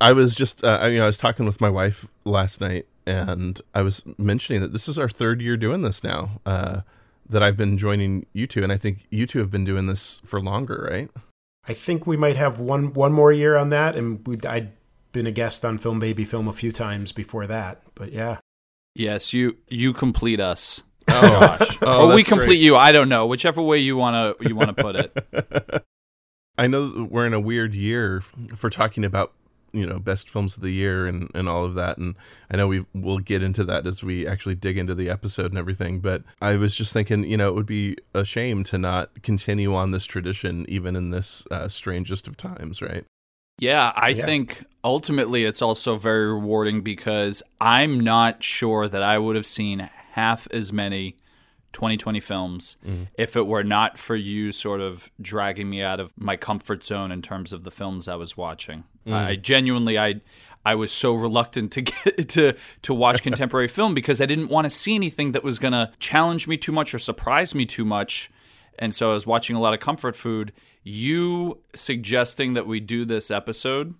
I was just, uh, I, you know, I was talking with my wife last night, and I was mentioning that this is our third year doing this now. Uh, that I've been joining you two, and I think you two have been doing this for longer, right? I think we might have one one more year on that, and we I'd been a guest on Film Baby Film a few times before that, but yeah. Yes, you you complete us. Oh gosh, oh, or we complete great. you. I don't know, whichever way you wanna you wanna put it. I know we're in a weird year for talking about you know best films of the year and and all of that and i know we will get into that as we actually dig into the episode and everything but i was just thinking you know it would be a shame to not continue on this tradition even in this uh, strangest of times right yeah i yeah. think ultimately it's also very rewarding because i'm not sure that i would have seen half as many 2020 films mm. if it were not for you sort of dragging me out of my comfort zone in terms of the films I was watching. Mm. I genuinely I I was so reluctant to get to to watch contemporary film because I didn't want to see anything that was going to challenge me too much or surprise me too much. And so I was watching a lot of comfort food. You suggesting that we do this episode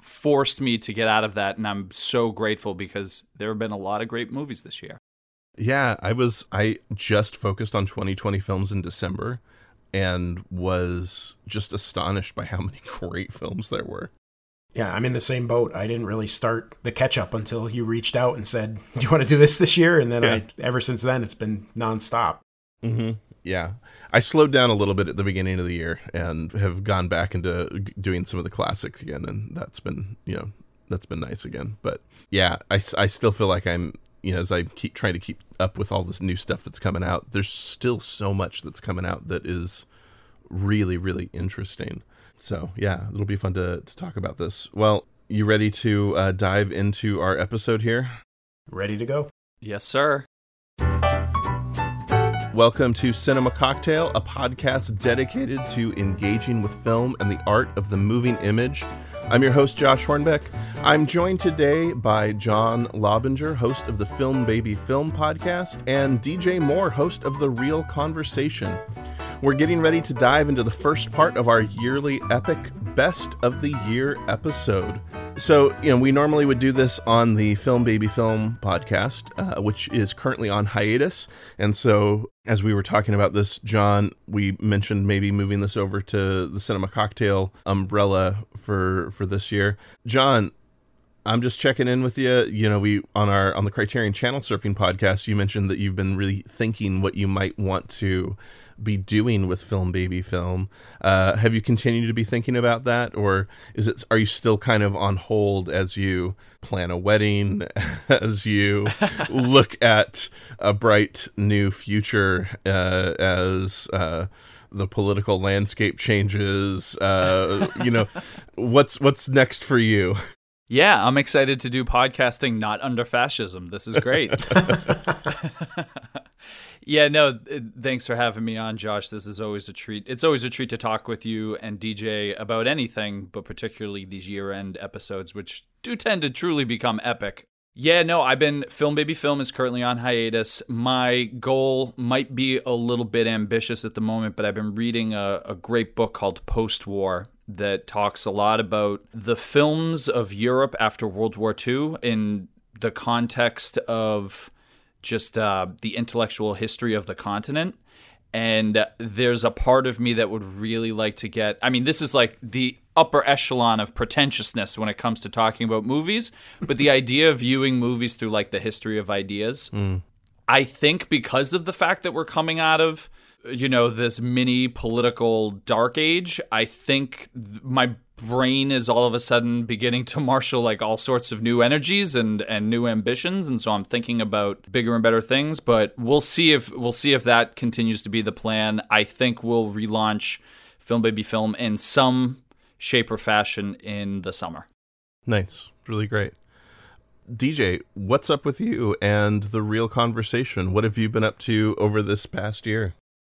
forced me to get out of that and I'm so grateful because there have been a lot of great movies this year. Yeah, I was I just focused on 2020 films in December and was just astonished by how many great films there were. Yeah, I'm in the same boat. I didn't really start the catch up until you reached out and said, "Do you want to do this this year?" And then yeah. I ever since then it's been nonstop. Mhm. Yeah. I slowed down a little bit at the beginning of the year and have gone back into doing some of the classics again and that's been, you know, that's been nice again. But yeah, I, I still feel like I'm you know, as I keep trying to keep up with all this new stuff that's coming out, there's still so much that's coming out that is really, really interesting. So yeah, it'll be fun to, to talk about this. Well, you ready to uh, dive into our episode here? Ready to go? Yes, sir. Welcome to Cinema Cocktail, a podcast dedicated to engaging with film and the art of the moving image. I'm your host, Josh Hornbeck. I'm joined today by John Laubinger, host of the Film Baby Film podcast, and DJ Moore, host of The Reel Conversation. We're getting ready to dive into the first part of our yearly epic Best of the Year episode. So, you know, we normally would do this on the Film Baby Film podcast, uh, which is currently on hiatus. And so, as we were talking about this, John, we mentioned maybe moving this over to the Cinema Cocktail umbrella for for this year. John, I'm just checking in with you. You know, we on our on the Criterion Channel Surfing podcast, you mentioned that you've been really thinking what you might want to be doing with film baby film uh, have you continued to be thinking about that or is it are you still kind of on hold as you plan a wedding as you look at a bright new future uh, as uh, the political landscape changes uh, you know what's what's next for you yeah, I'm excited to do podcasting not under fascism. This is great. Yeah, no, thanks for having me on, Josh. This is always a treat. It's always a treat to talk with you and DJ about anything, but particularly these year end episodes, which do tend to truly become epic. Yeah, no, I've been Film Baby Film is currently on hiatus. My goal might be a little bit ambitious at the moment, but I've been reading a, a great book called Post War that talks a lot about the films of Europe after World War II in the context of just uh, the intellectual history of the continent. And there's a part of me that would really like to get. I mean, this is like the upper echelon of pretentiousness when it comes to talking about movies, but the idea of viewing movies through like the history of ideas. Mm. I think because of the fact that we're coming out of you know this mini political dark age i think th- my brain is all of a sudden beginning to marshal like all sorts of new energies and and new ambitions and so I'm thinking about bigger and better things but we'll see if we'll see if that continues to be the plan I think we'll relaunch film baby film in some shape or fashion in the summer nice really great DJ, what's up with you and the reel conversation? What have you been up to over this past year?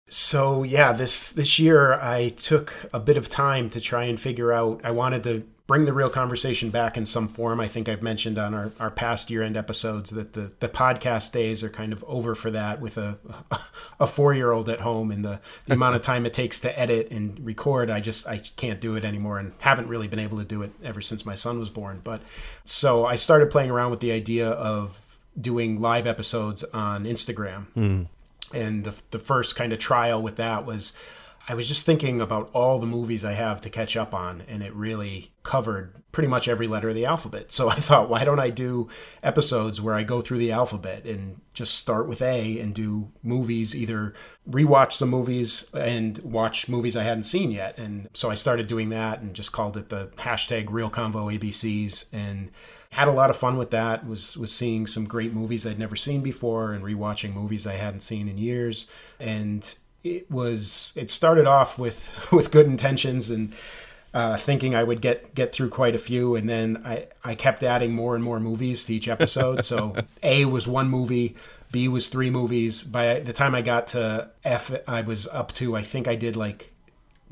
so yeah, this this year I took a bit of time to try and figure out. I wanted to bring the reel conversation back in some form. I think I've mentioned on our, our past year end episodes that the, the podcast days are kind of over for that with a a four year old at home and the, the amount of time it takes to edit and record. I just I can't do it anymore and haven't really been able to do it ever since my son was born. But so I started playing around with the idea of doing live episodes on Instagram. Mm. And the, the first kind of trial with that was I was just thinking about all the movies I have to catch up on, and it really covered pretty much every letter of the alphabet. So I thought, why don't I do episodes where I go through the alphabet and just start with A and do movies, either rewatch some movies and watch movies I hadn't seen yet. And so I started doing that and just called it the hashtag Reel Convo ABCs and had a lot of fun with that. Was was seeing some great movies I'd never seen before and rewatching movies I hadn't seen in years. And it was it started off with with good intentions and uh, thinking I would get get through quite a few, and then I I kept adding more and more movies to each episode. So A was one movie, B was three movies. By the time I got to F, I was up to I think I did like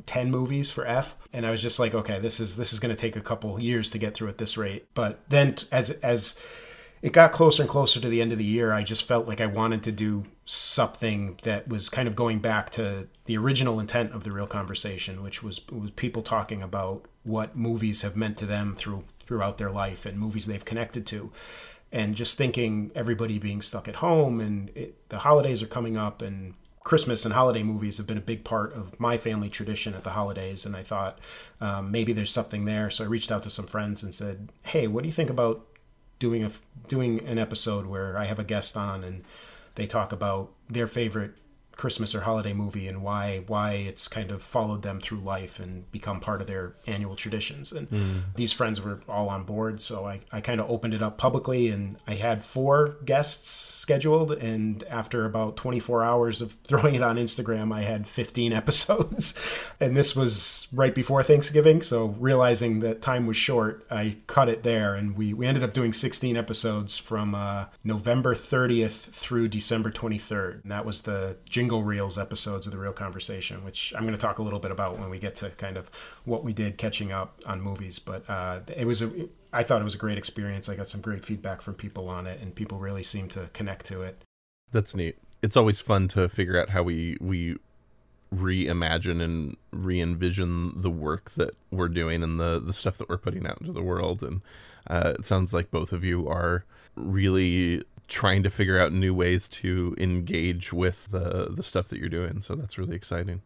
10 movies for F and I was just like okay this is this is going to take a couple years to get through at this rate but then as as it got closer and closer to the end of the year, I just felt like I wanted to do something that was kind of going back to the original intent of the reel conversation, which was was people talking about what movies have meant to them through throughout their life and movies they've connected to. And just thinking everybody being stuck at home and it, the holidays are coming up and Christmas and holiday movies have been a big part of my family tradition at the holidays. And I thought um, maybe there's something there. So I reached out to some friends and said, Hey, what do you think about doing a doing an episode where I have a guest on and they talk about their favorite Christmas or holiday movie and why why it's kind of followed them through life and become part of their annual traditions. And mm. these friends were all on board, so I, I kind of opened it up publicly and I had four guests scheduled and after about 24 hours of throwing it on Instagram, I had 15 episodes. and this was right before Thanksgiving, so realizing that time was short, I cut it there and we, we ended up doing 16 episodes from uh, November 30th through December 23rd. And that was the jingle reels episodes of the reel conversation which i'm going to talk a little bit about when we get to kind of what we did catching up on movies but uh, it was a i thought it was a great experience. I got some great feedback from people on it and people really seemed to connect to it. That's neat. It's always fun to figure out how we we reimagine and re-envision the work that we're doing and the the stuff that we're putting out into the world and uh, it sounds like both of you are really trying to figure out new ways to engage with the the stuff that you're doing. So that's really exciting.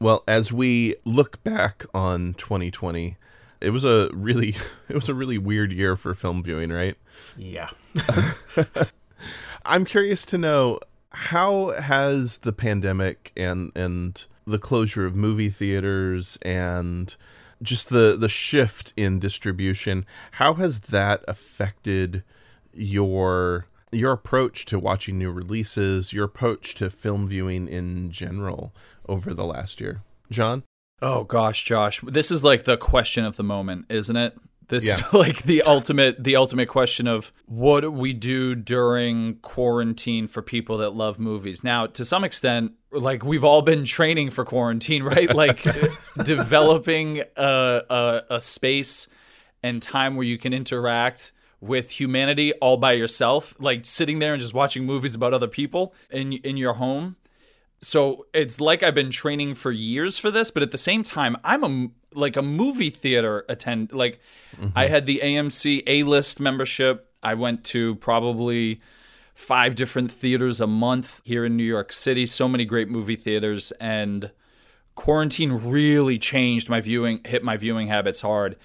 Well, as we look back on 2020, it was a really it was a really weird year for film viewing, right? Yeah. I'm curious to know how has the pandemic and and the closure of movie theaters and just the the shift in distribution how has that affected your your approach to watching new releases, your approach to film viewing in general over the last year. John? Oh gosh, Josh. This is like the question of the moment, isn't it? This yeah. is like the ultimate the ultimate question of what do we do during quarantine for people that love movies. Now, to some extent, like we've all been training for quarantine, right? Like developing a, a, a space and time where you can interact with humanity all by yourself, like sitting there and just watching movies about other people in in your home. So it's like I've been training for years for this, but at the same time, I'm a like a movie theater attend. Like mm-hmm. I had the AMC A list membership. I went to probably five different theaters a month here in New York City. So many great movie theaters and quarantine really changed my viewing hit my viewing habits hard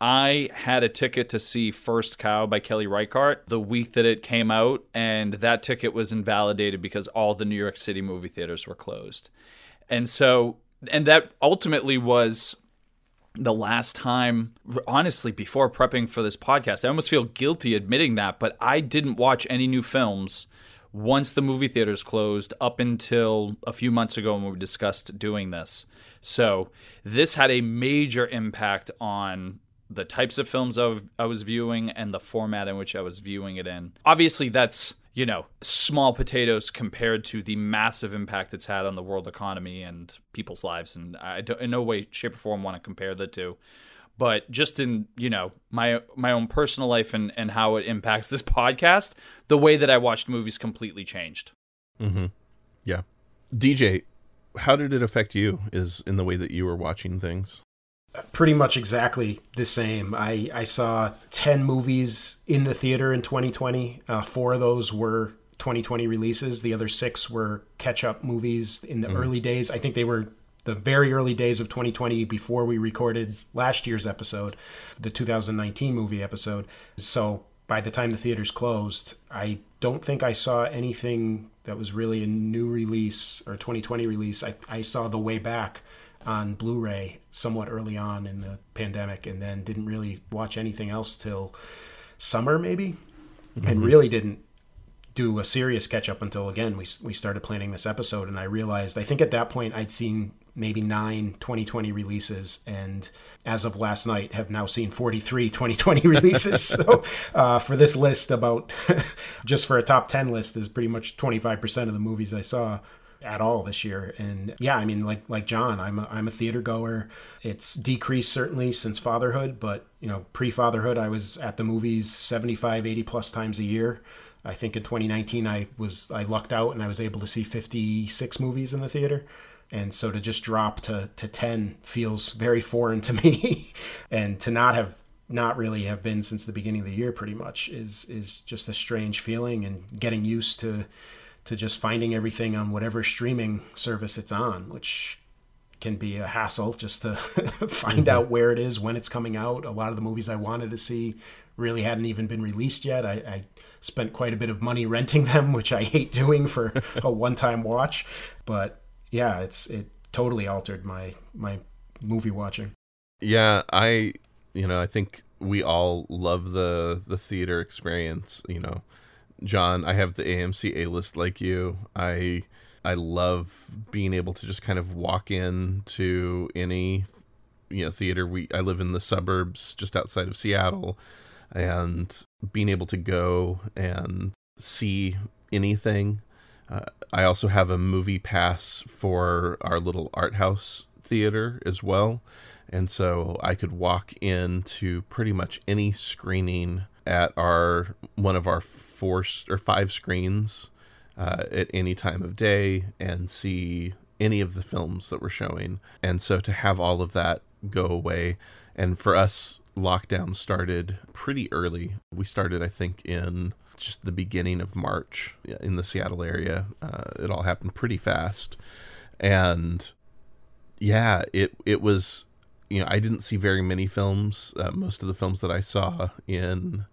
I had a ticket to see First Cow by Kelly Reichardt the week that it came out, and that ticket was invalidated because all the New York City movie theaters were closed. And so, and that ultimately was the last time, honestly, before prepping for this podcast, I almost feel guilty admitting that, but I didn't watch any new films once the movie theaters closed up until a few months ago when we discussed doing this. So, this had a major impact on the types of films I was viewing and the format in which I was viewing it in. Obviously, that's you know small potatoes compared to the massive impact it's had on the world economy and people's lives. And I don't, in no way, shape, or form want to compare the two. but just in you know my my own personal life and and how it impacts this podcast, the way that I watched movies completely changed. Mm-hmm. Yeah, DJ, how did it affect you? Is in the way that you were watching things? Pretty much exactly the same. I I saw ten movies in the theater in 2020. Uh, four of those were 2020 releases. The other six were catch up movies in the mm. early days. I think they were the very early days of 2020 before we recorded last year's episode, the 2019 movie episode. So by the time the theaters closed, I don't think I saw anything that was really a new release or 2020 release. I, I saw The Way Back on Blu ray somewhat early on in the pandemic and then didn't really watch anything else till summer, maybe, mm-hmm. and really didn't do a serious catch up until again we we started planning this episode and I realized I think at that point I'd seen maybe nine 2020 releases, and as of last night, have now seen 43 2020 releases. so uh, for this list, about just for a top 10 list, is pretty much 25% of the movies I saw at all this year. And yeah, I mean, like like John, I'm a, I'm a theater goer. It's decreased certainly since fatherhood, but you know, pre fatherhood, I was at the movies 75, 80 plus times a year. I think in 2019 I was I lucked out and I was able to see 56 movies in the theater and so to just drop to to 10 feels very foreign to me and to not have not really have been since the beginning of the year pretty much is is just a strange feeling and getting used to to just finding everything on whatever streaming service it's on which can be a hassle just to find mm-hmm. out where it is when it's coming out a lot of the movies i wanted to see really hadn't even been released yet i, I spent quite a bit of money renting them which i hate doing for a one-time watch but yeah, it's it totally altered my my movie watching. Yeah, I you know, I think we all love the the theater experience, you know. John, I have the AMC A list like you. I I love being able to just kind of walk in to any you know theater. We I live in the suburbs just outside of Seattle and being able to go and see anything uh, I also have a movie pass for our little art house theater as well. And so I could walk into pretty much any screening at our one of our four or five screens uh, at any time of day and see any of the films that we're showing. And so to have all of that go away, and for us, lockdown started pretty early. We started, I think, in just the beginning of March in the Seattle area. Uh, it all happened pretty fast, and yeah, it it was. You know, I didn't see very many films. Uh, most of the films that I saw in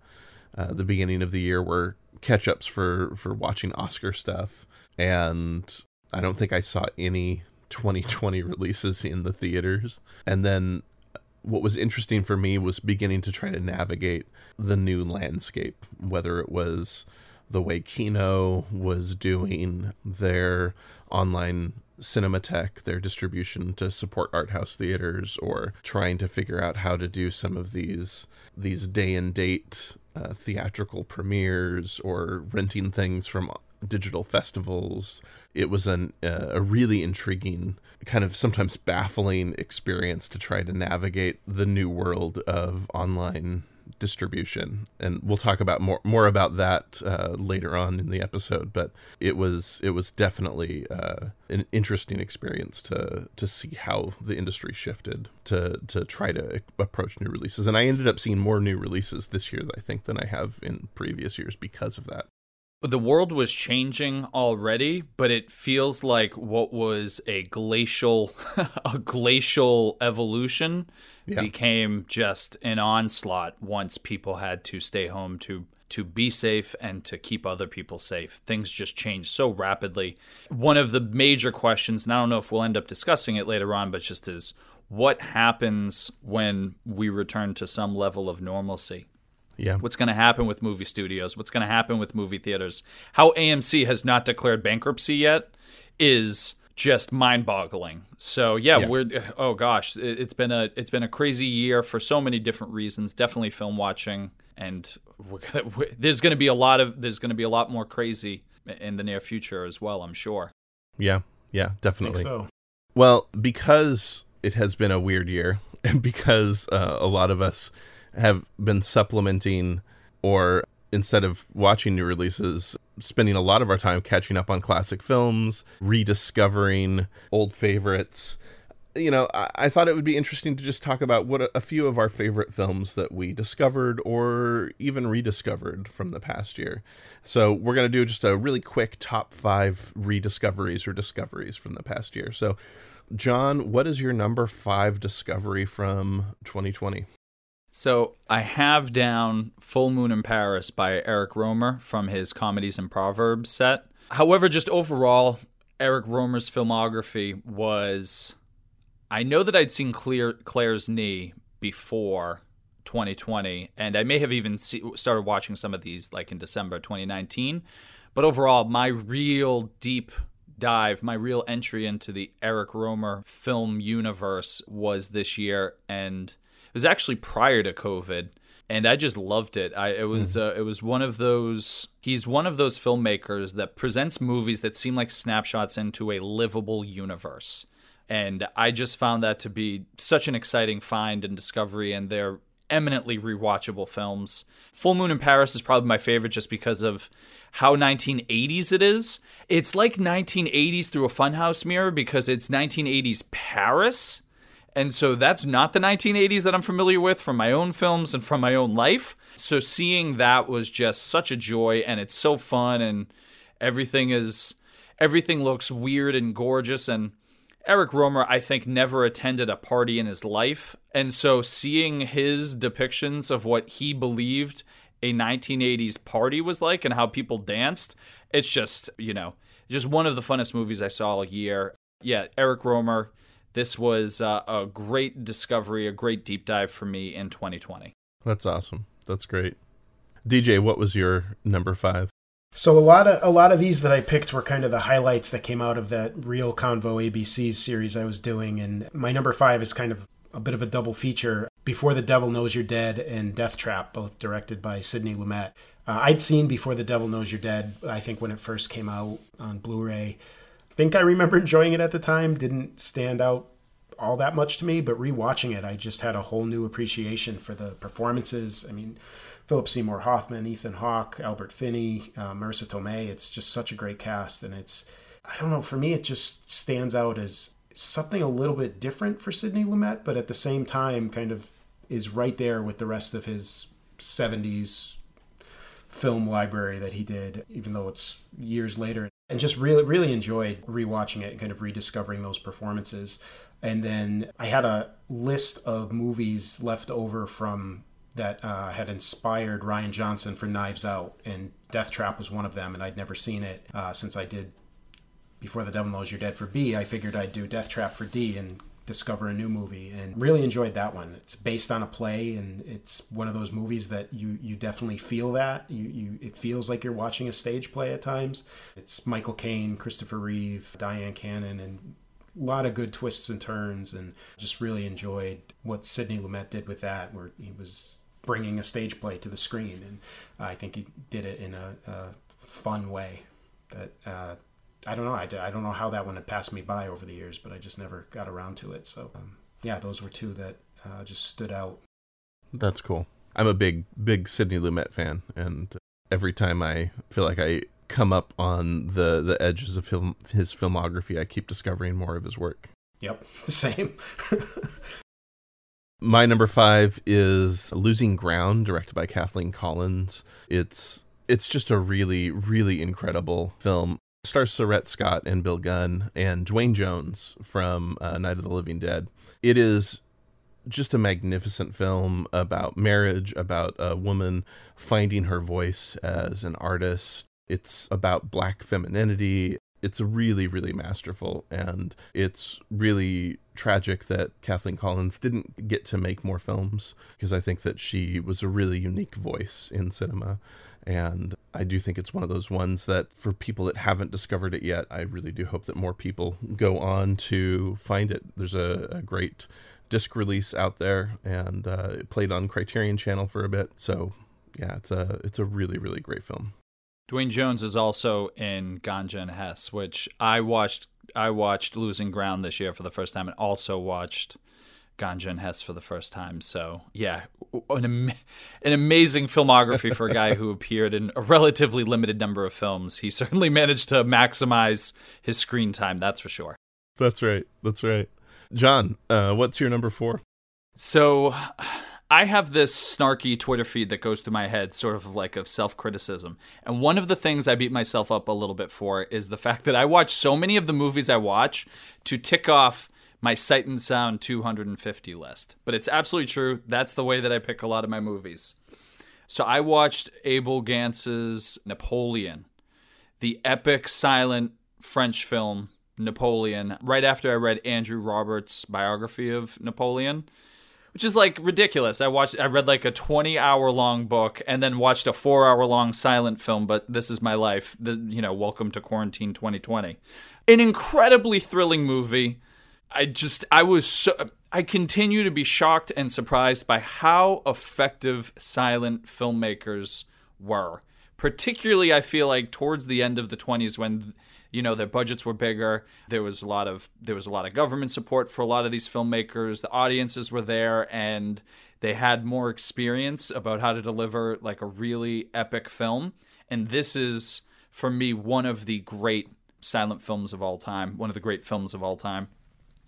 uh, the beginning of the year were catch ups for for watching Oscar stuff, and I don't think I saw any 2020 releases in the theaters. And then what was interesting for me was beginning to try to navigate the new landscape, whether it was the way Kino was doing their online cinematheque, their distribution to support art house theaters, or trying to figure out how to do some of these these day and date uh, theatrical premieres, or renting things from digital festivals. It was an, uh, a really intriguing, kind of sometimes baffling experience to try to navigate the new world of online distribution and we'll talk about more more about that uh, later on in the episode but it was it was definitely uh, an interesting experience to to see how the industry shifted to to try to approach new releases. And I ended up seeing more new releases this year I think than I have in previous years because of that. The world was changing already, but it feels like what was a glacial a glacial evolution yeah. became just an onslaught once people had to stay home to to be safe and to keep other people safe. Things just changed so rapidly. One of the major questions, and I don't know if we'll end up discussing it later on, but just is what happens when we return to some level of normalcy? Yeah. What's going to happen with movie studios? What's going to happen with movie theaters? How AMC has not declared bankruptcy yet is just mind-boggling. So yeah, yeah, we're oh gosh, it's been a it's been a crazy year for so many different reasons. Definitely film watching, and we're gonna, we're, there's going to be a lot of there's going to be a lot more crazy in the near future as well. I'm sure. Yeah, yeah, definitely. so. Well, because it has been a weird year. and because uh, a lot of us have been supplementing or instead of watching new releases, spending a lot of our time catching up on classic films, rediscovering old favorites. You know, I, I thought it would be interesting to just talk about what a, a, few of our favorite films that we discovered or even rediscovered from the past year. So, we're going to do just a really quick top five rediscoveries or discoveries from the past year. So, John, what is your number five discovery from 2020? So I have down Full Moon in Paris by Eric Rohmer from his Comedies and Proverbs set. However, just overall, Eric Rohmer's filmography was. I know that I'd seen Claire, Claire's Knee before 2020, and I may have even see, started watching some of these like in December 2019. But overall, my real deep dive, my real entry into the Eric Rohmer film universe was this year, and was actually prior to COVID, and I just loved it. I it was mm. uh, it was one of those. He's one of those filmmakers that presents movies that seem like snapshots into a livable universe. And I just found that to be such an exciting find and discovery, and they're eminently rewatchable films. Full Moon in Paris is probably my favorite just because of how 1980s it is. It's like 1980s through a funhouse mirror because it's 1980s Paris and so that's not the 1980s that I'm familiar with from my own films and from my own life. So seeing that was just such a joy and it's so fun and everything is everything looks weird and gorgeous and Eric Rohmer I think never attended a party in his life. And so seeing his depictions of what he believed a 1980s party was like and how people danced, it's just, you know, just one of the funnest movies I saw all year. Yeah, Eric Rohmer this was uh, a great discovery, a great deep dive for me in 2020. That's awesome. That's great. DJ, what was your number five? So a lot of a lot of these that I picked were kind of the highlights that came out of that Reel Convo ABCs series I was doing, and my number five is kind of a bit of a double feature. Before the Devil Knows You're Dead and Death Trap, both directed by Sidney Lumet. Uh, I'd seen Before the Devil Knows You're Dead, I think when it first came out on Blu-ray think I remember enjoying it at the time. Didn't stand out all that much to me, but rewatching it, I just had a whole new appreciation for the performances. I mean, Philip Seymour Hoffman, Ethan Hawke, Albert Finney, uh, Marisa Tomei. It's just such a great cast, and it's I don't know. For me, it just stands out as something a little bit different for Sidney Lumet, but at the same time, kind of is right there with the rest of his '70s film library that he did, even though it's years later and just really really enjoyed rewatching it and kind of rediscovering those performances. And then I had a list of movies left over from that uh, had inspired Rian Johnson for Knives Out, and Death Trap was one of them. And I'd never seen it uh, since I did Before the Devil Knows You're Dead for B. I figured I'd do Death Trap for D, and discover a new movie and really enjoyed that one. It's based on a play and it's one of those movies that you you definitely feel that. You you it feels like you're watching a stage play at times. It's michael caine christopher reeve Dyan Cannon and a lot of good twists and turns and just really enjoyed what sidney lumet did with that where he was bringing a stage play to the screen and i think he did it in a, a fun way that uh, I don't know. I, I don't know how that one had passed me by over the years, but I just never got around to it. So, um, yeah, those were two that uh, just stood out. That's cool. I'm a big, big Sidney Lumet fan, and every time I feel like I come up on the the edges of film, his filmography, I keep discovering more of his work. Yep, the same. My number five is Losing Ground, directed by Kathleen Collins. It's it's just a really, really incredible film stars Seret Scott and Bill Gunn and Duane Jones from uh, Night of the Living Dead. It is just a magnificent film about marriage, about a woman finding her voice as an artist. It's about black femininity. It's really, really masterful. And it's really tragic that Kathleen Collins didn't get to make more films because I think that she was a really unique voice in cinema. And I do think it's one of those ones that for people that haven't discovered it yet, I really do hope that more people go on to find it. There's a, a great disc release out there and uh, it played on Criterion Channel for a bit. So yeah, it's a it's a really really great film. Duane Jones is also in Ganja and Hess, which I watched. I watched Losing Ground this year for the first time, and also watched Ganja and Hess for the first time. So yeah, an, am- an amazing filmography for a guy who appeared in a relatively limited number of films. He certainly managed to maximize his screen time. That's for sure. That's right. That's right. John, uh, what's your number four? So I have this snarky Twitter feed that goes through my head, sort of like of self criticism. And one of the things I beat myself up a little bit for is the fact that I watch so many of the movies I watch to tick off my Sight and Sound 250 list. But it's absolutely true. That's the way that I pick a lot of my movies. So I watched Abel Gance's Napoleon, the epic silent French film Napoleon, right after I read Andrew Roberts' biography of Napoleon which is like ridiculous. I watched, I read like a 20 hour long book and then watched a four hour long silent film, but this is my life. This, you know, welcome to quarantine 2020. An incredibly thrilling movie. I just, I was so, I continue to be shocked and surprised by how effective silent filmmakers were. Particularly, I feel like towards the end of the 20s when you know their budgets were bigger there was a lot of there was a lot of government support for a lot of these filmmakers. The audiences were there and they had more experience about how to deliver like a really epic film. And this is for me one of the great silent films of all time one of the great films of all time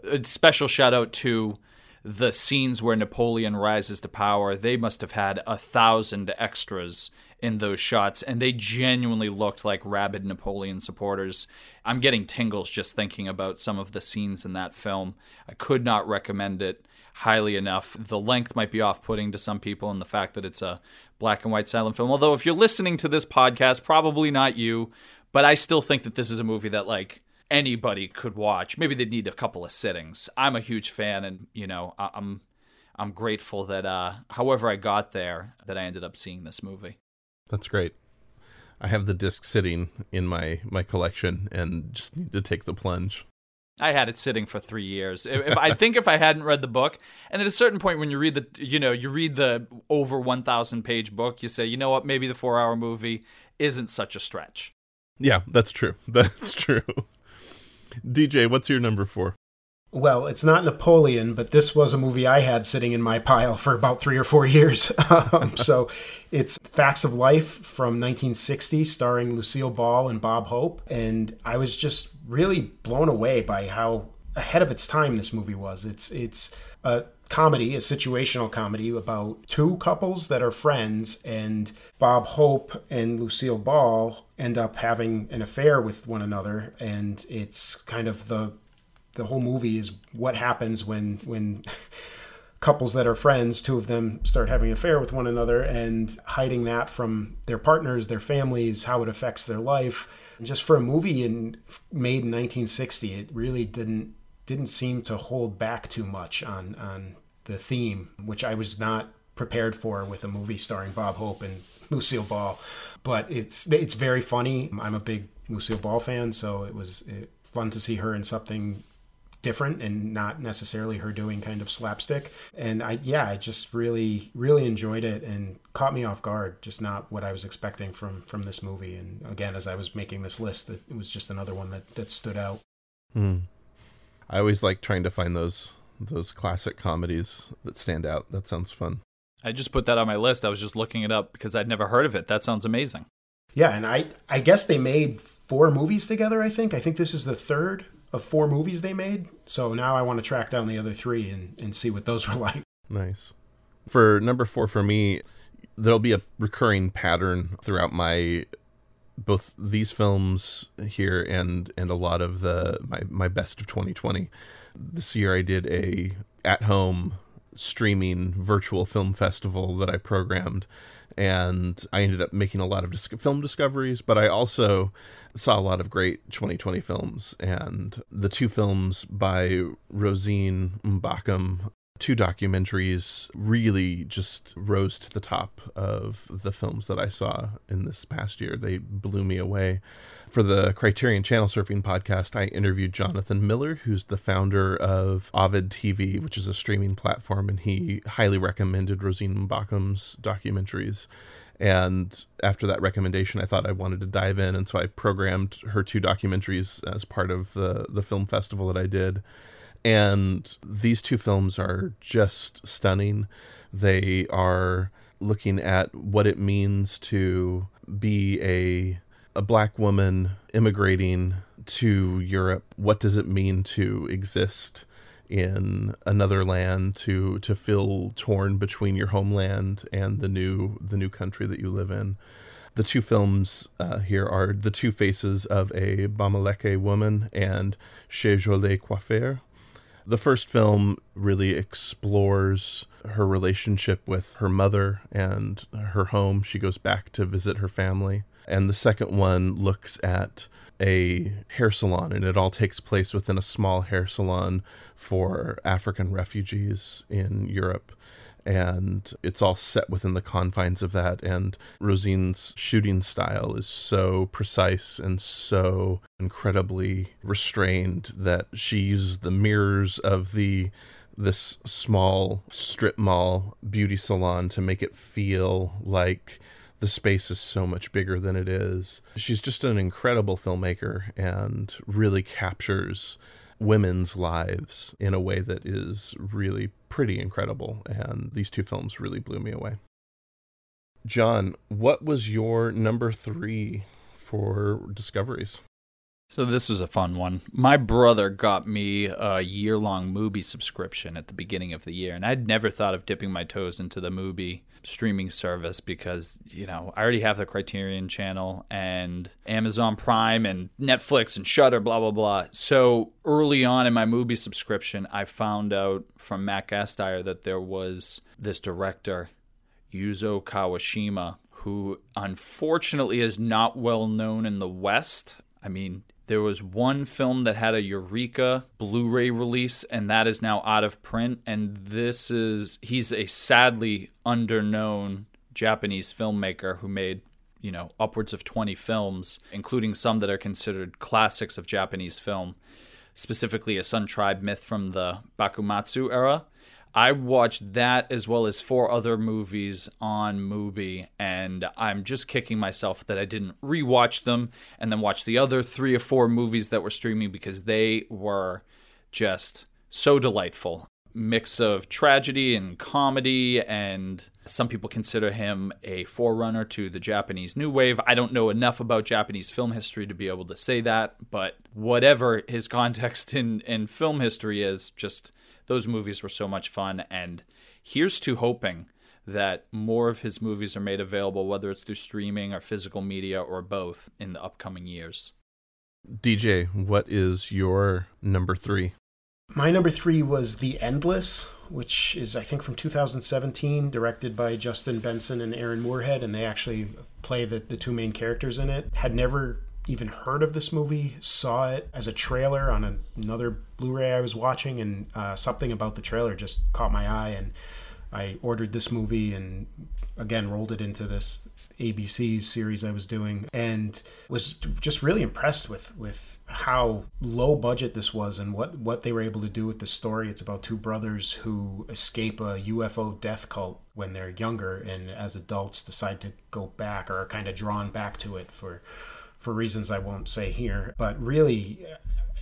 a special shout out to the scenes where Napoleon rises to power, they must have had a thousand extras in those shots, and they genuinely looked like rabid Napoleon supporters. I'm getting tingles just thinking about some of the scenes in that film. I could not recommend it highly enough. The length might be off putting to some people, and the fact that it's a black and white silent film. Although, if you're listening to this podcast, probably not you, but I still think that this is a movie that, like, anybody could watch. Maybe they'd need a couple of sittings. I'm a huge fan, and you know, I'm I'm grateful that uh, however I got there, that I ended up seeing this movie. That's great. I have the disc sitting in my my collection, and just need to take the plunge. I had it sitting for three years. If, I think if I hadn't read the book, and at a certain point when you read the, you know, you read the over one thousand page book, you say, you know what, maybe the four hour movie isn't such a stretch. Yeah, that's true. That's true. DJ, what's your number four? Well, it's not Napoleon, but this was a movie I had sitting in my pile for about three or four years. um, so it's Facts of Life from 1960, starring Lucille Ball and Bob Hope. And I was just really blown away by how ahead of its time this movie was. It's, it's a comedy, a situational comedy about two couples that are friends, and Bob Hope and Lucille Ball end up having an affair with one another. And it's kind of the the whole movie is what happens when when couples that are friends, two of them start having an affair with one another and hiding that from their partners, their families, how it affects their life. Just for a movie in made in 1960, it really didn't didn't seem to hold back too much on on the theme, which I was not prepared for with a movie starring Bob Hope and Lucille Ball. But it's it's very funny. I'm a big Lucille Ball fan, so it was it, fun to see her in something different and not necessarily her doing kind of slapstick. And I, yeah, I just really, really enjoyed it and caught me off guard. Just not what I was expecting from from this movie. And again, as I was making this list, it, was just another one that that stood out. Hmm. I always like trying to find those those classic comedies that stand out. That sounds fun. I just put that on my list. I was just looking it up because I'd never heard of it. That sounds amazing. Yeah, and I I guess they made four movies together, I think. I think this is the third of four movies they made. So now I want to track down the other three and, and see what those were like. Nice. For number four, for me, there'll be a recurring pattern throughout my both these films here and and a lot of the my my best of 2020 this year i did a at home streaming virtual film festival that i programmed and I ended up making a lot of film discoveries, but I also saw a lot of great 2020 films. And the two films by Rosine Mbakam, two documentaries, really just rose to the top of the films that I saw in this past year. They blew me away for the Criterion Channel Surfing podcast, I interviewed Jonathan Miller, who's the founder of Ovid TV, which is a streaming platform, and he highly recommended Rosine Mbakam's documentaries. And after that recommendation, I thought I wanted to dive in, and so I programmed her two documentaries as part of the the film festival that I did. And these two films are just stunning. They are looking at what it means to be a a black woman immigrating to Europe. What does it mean to exist in another land to to feel torn between your homeland and the new the new country that you live in? The two films uh, here are the two faces of a Bamileke woman and Chez Jolie Coiffeur. The first film really explores her relationship with her mother and her home. She goes back to visit her family. And the second one looks at a hair salon, and it all takes place within a small hair salon for African refugees in Europe and it's all set within the confines of that. And Rosine's shooting style is so precise and so incredibly restrained that she uses the mirrors of the this small strip mall beauty salon to make it feel like the space is so much bigger than it is. She's just an incredible filmmaker and really captures women's lives in a way that is really pretty incredible. And these two films really blew me away. John, what was your number three for discoveries? So this is a fun one. My brother got me a year-long Mubi subscription at the beginning of the year, and I'd never thought of dipping my toes into the Mubi streaming service because, you know, I already have the Criterion channel and Amazon Prime and Netflix and Shudder, blah blah blah. So, early on in my Mubi subscription, I found out from Matt Gasteyer that there was this director Yuzo Kawashima who unfortunately is not well known in the West. I mean, there was one film that had a Eureka Blu ray release, and that is now out of print. And this is, he's a sadly underknown Japanese filmmaker who made, you know, upwards of 20 films, including some that are considered classics of Japanese film, specifically a Sun Tribe myth from the Bakumatsu era. I watched that as well as four other movies on Mubi, and I'm just kicking myself that I didn't rewatch them and then watch the other three or four movies that were streaming because they were just so delightful. Mix of tragedy and comedy, and some people consider him a forerunner to the Japanese New Wave. I don't know enough about Japanese film history to be able to say that, but whatever his context in, in film history is, just those movies were so much fun. And here's to hoping that more of his movies are made available, whether it's through streaming or physical media or both, in the upcoming years. DJ, what is your number three? My number three was The Endless, which is, I think, from 2017, directed by Justin Benson and Aaron Moorhead, and they actually play the, the two main characters in it. Had never even heard of this movie, saw it as a trailer on another Blu-ray I was watching, and uh, something about the trailer just caught my eye, and I ordered this movie and again rolled it into this ABC series I was doing, and was just really impressed with with how low budget this was and what what they were able to do with the story. It's about two brothers who escape a UFO death cult when they're younger, and as adults decide to go back or are kind of drawn back to it for for reasons I won't say here. But really,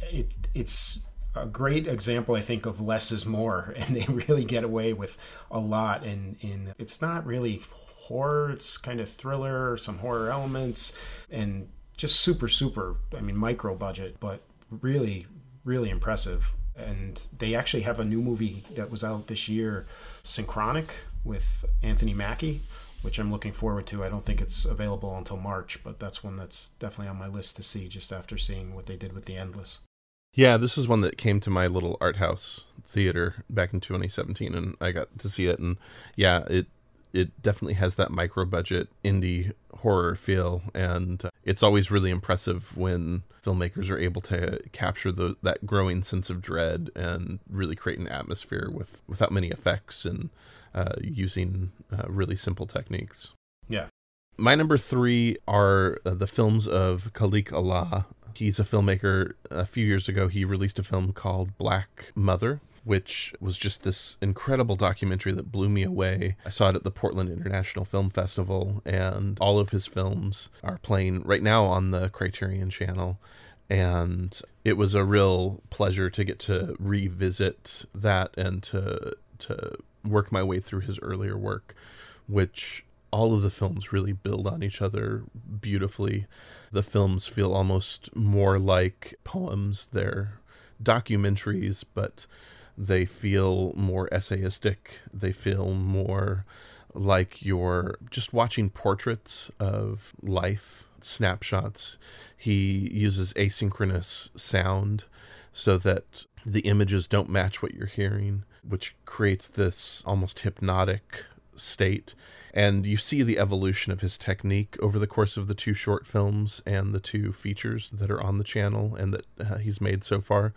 it, it's a great example, I think, of less is more, and they really get away with a lot. And in it's not really horror; it's kind of thriller, some horror elements, and just super, super. I mean, micro budget, but really, really impressive. And they actually have a new movie that was out this year, Synchronic, with Anthony Mackie which I'm looking forward to. I don't think it's available until March, but that's one that's definitely on my list to see just after seeing what they did with The Endless. Yeah, this is one that came to my little art house theater back in 2017 and I got to see it and yeah, it it definitely has that micro budget indie horror feel and it's always really impressive when filmmakers are able to capture the that growing sense of dread and really create an atmosphere with without many effects and uh, using uh, really simple techniques. Yeah. My number three are uh, the films of Khalik Allah. He's a filmmaker. A few years ago, he released a film called Black Mother, which was just this incredible documentary that blew me away. I saw it at the Portland International Film Festival, and all of his films are playing right now on the Criterion channel and it was a real pleasure to get to revisit that and to to work my way through his earlier work, which all of the films really build on each other beautifully. The films feel almost more like poems. They're documentaries, but they feel more essayistic. They feel more like you're just watching portraits of life, snapshots. He uses asynchronous sound so that the images don't match what you're hearing, which creates this almost hypnotic state. And you see the evolution of his technique over the course of the two short films and the two features that are on the channel and that uh, he's made so far.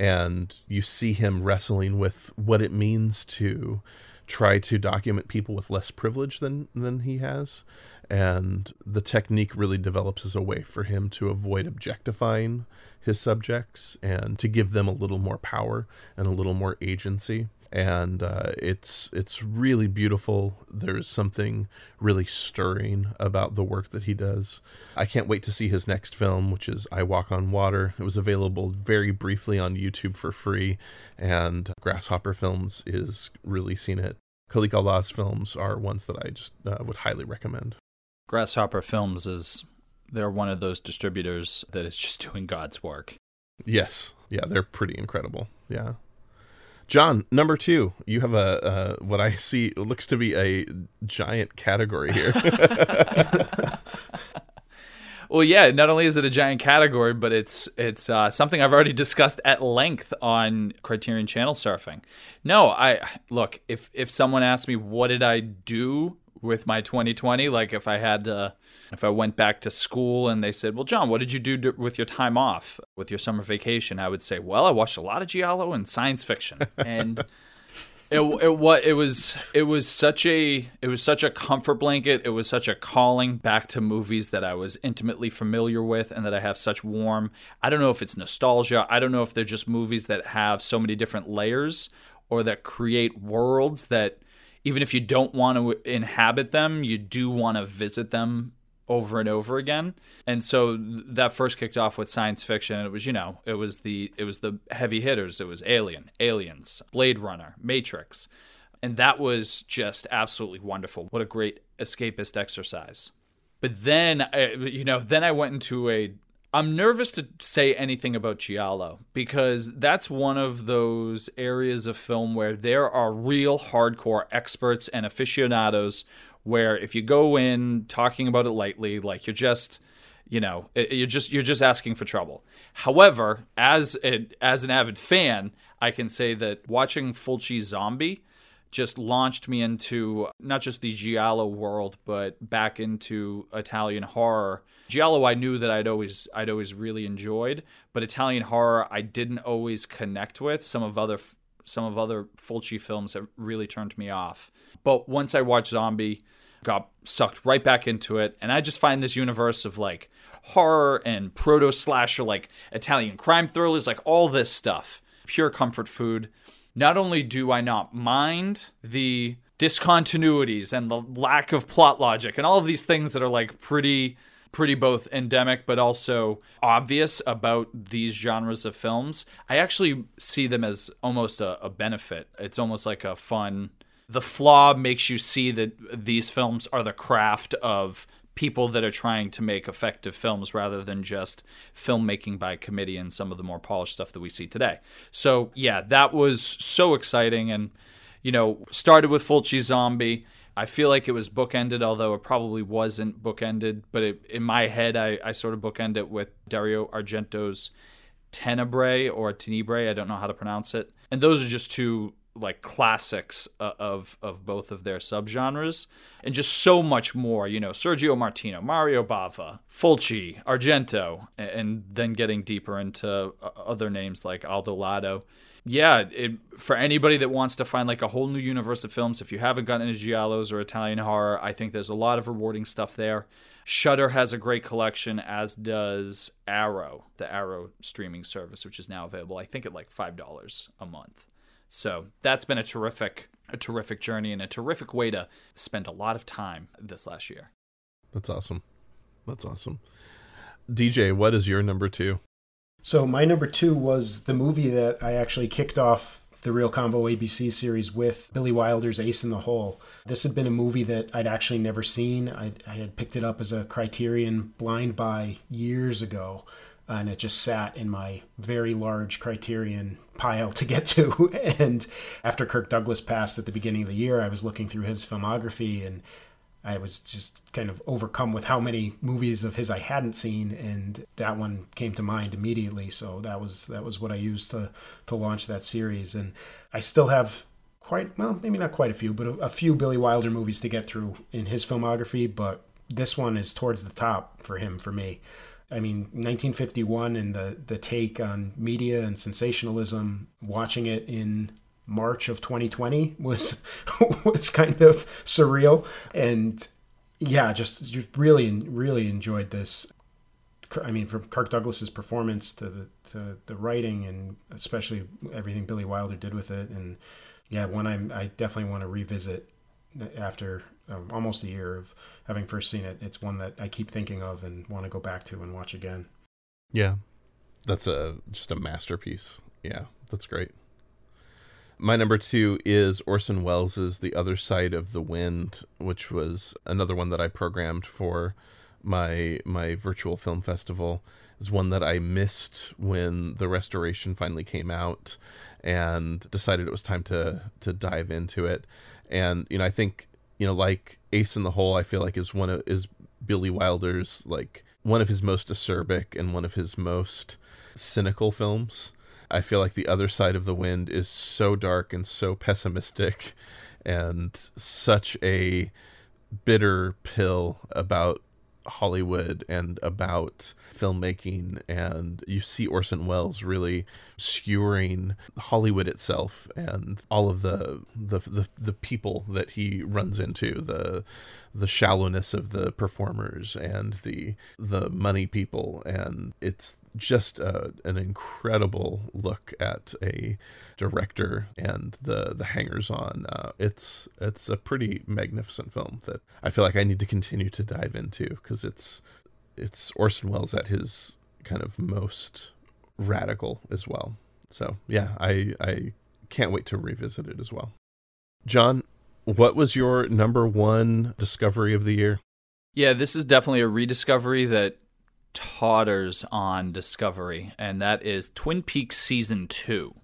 And you see him wrestling with what it means to try to document people with less privilege than than he has. And the technique really develops as a way for him to avoid objectifying his subjects and to give them a little more power and a little more agency and uh, it's it's really beautiful. There's something really stirring about the work that he does. I can't wait to see his next film, which is I Walk on Water. It was available very briefly on YouTube for free, and Grasshopper Films is releasing it. Khalik Allah's films are ones that I just uh, would highly recommend. Grasshopper Films is they're one of those distributors that is just doing God's work. Yes, yeah, they're pretty incredible. Yeah. John, number two, you have a uh, what I see looks to be a giant category here. well, yeah, not only is it a giant category, but it's it's uh, something I've already discussed at length on Criterion Channel Surfing. No, I look if if someone asked me what did I do with my 2020, like if I had uh, if I went back to school and they said, "Well, John, what did you do with your time off, with your summer vacation?" I would say, "Well, I watched a lot of giallo and science fiction." And it it what it was it was such a it was such a comfort blanket. It was such a calling back to movies that I was intimately familiar with and that I have such warm. I don't know if it's nostalgia. I don't know if they're just movies that have so many different layers or that create worlds that even if you don't want to inhabit them, you do want to visit them over and over again. And so that first kicked off with science fiction and it was, you know, it was the it was the heavy hitters. It was Alien, Aliens, Blade Runner, Matrix. And that was just absolutely wonderful. What a great escapist exercise. But then uh, you know, then I went into a I'm nervous to say anything about Giallo because that's one of those areas of film where there are real hardcore experts and aficionados where if you go in talking about it lightly, like you're just, you know, you're just you're just asking for trouble. However, as a, as an avid fan, I can say that watching Fulci Zombie just launched me into not just the giallo world, but back into Italian horror. Giallo, I knew that I'd always I'd always really enjoyed, but Italian horror I didn't always connect with. Some of other some of other Fulci films have really turned me off. But once I watched Zombie, got sucked right back into it, and I just find this universe of like horror and proto slasher, like Italian crime thrillers, like all this stuff, pure comfort food. Not only do I not mind the discontinuities and the lack of plot logic and all of these things that are like pretty pretty both endemic but also obvious about these genres of films. I actually see them as almost a, a benefit. It's almost like a fun. The flaw makes you see that these films are the craft of people that are trying to make effective films rather than just filmmaking by committee and some of the more polished stuff that we see today. So, yeah, that was so exciting and you know, started with Fulci Zombie I feel like it was bookended, although it probably wasn't bookended. But it, in my head, I, I sort of bookend it with Dario Argento's Tenebrae or Tenebrae. I don't know how to pronounce it. And those are just two like classics uh, of of both of their subgenres, and just so much more. You know, Sergio Martino, Mario Bava, Fulci, Argento, and then getting deeper into uh, other names like Aldo Lado yeah, it, for anybody that wants to find like a whole new universe of films, if you haven't gotten into giallos or Italian horror, I think there's a lot of rewarding stuff there. Shudder has a great collection, as does Arrow, the Arrow streaming service, which is now available, I think, at like five dollars a month. So that's been a terrific, a terrific journey and a terrific way to spend a lot of time this last year. That's awesome. That's awesome. DJ, what is your number two? So my number two was the movie that I actually kicked off the Reel Convo ABC series with Billy Wilder's Ace in the Hole. This had been a movie that I'd actually never seen. I, I had picked it up as a Criterion blind buy years ago, and it just sat in my very large Criterion pile to get to. and after Kirk Douglas passed at the beginning of the year, I was looking through his filmography and I was just kind of overcome with how many movies of his I hadn't seen, and that one came to mind immediately. So that was that was what I used to to launch that series. And I still have quite well, maybe not quite a few, but a, a few Billy Wilder movies to get through in his filmography. But this one is towards the top for him for me. I mean, 1951 and the the take on media and sensationalism, watching it in March of 2020 was was kind of surreal. And yeah just, just really really enjoyed this I mean from Kirk Douglas's performance to the to the writing and especially everything Billy Wilder did with it. And yeah one I I definitely want to revisit after um, almost a year of having first seen it it's one that I keep thinking of and want to go back to and watch again yeah that's a just a masterpiece yeah that's great my number two is Orson Welles's The Other Side of the Wind, which was another one that I programmed for my my virtual film festival. Is one that I missed when the restoration finally came out, and decided it was time to to dive into it. And you know, I think you know, like Ace in the Hole, I feel like is one of is Billy Wilder's like one of his most acerbic and one of his most cynical films. I feel like the other side of the wind is so dark and so pessimistic and such a bitter pill about Hollywood and about filmmaking and you see Orson Welles really skewering Hollywood itself and all of the the the, the people that he runs into the the shallowness of the performers and the the money people and it's just a, an incredible look at a director and the the hangers on. Uh, it's it's a pretty magnificent film that I feel like I need to continue to dive into because it's it's Orson Welles at his kind of most radical as well. So yeah I I can't wait to revisit it as well. John what was your number one discovery of the year? Yeah, this is definitely a rediscovery that totters on Discovery, and that is Twin Peaks Season 2.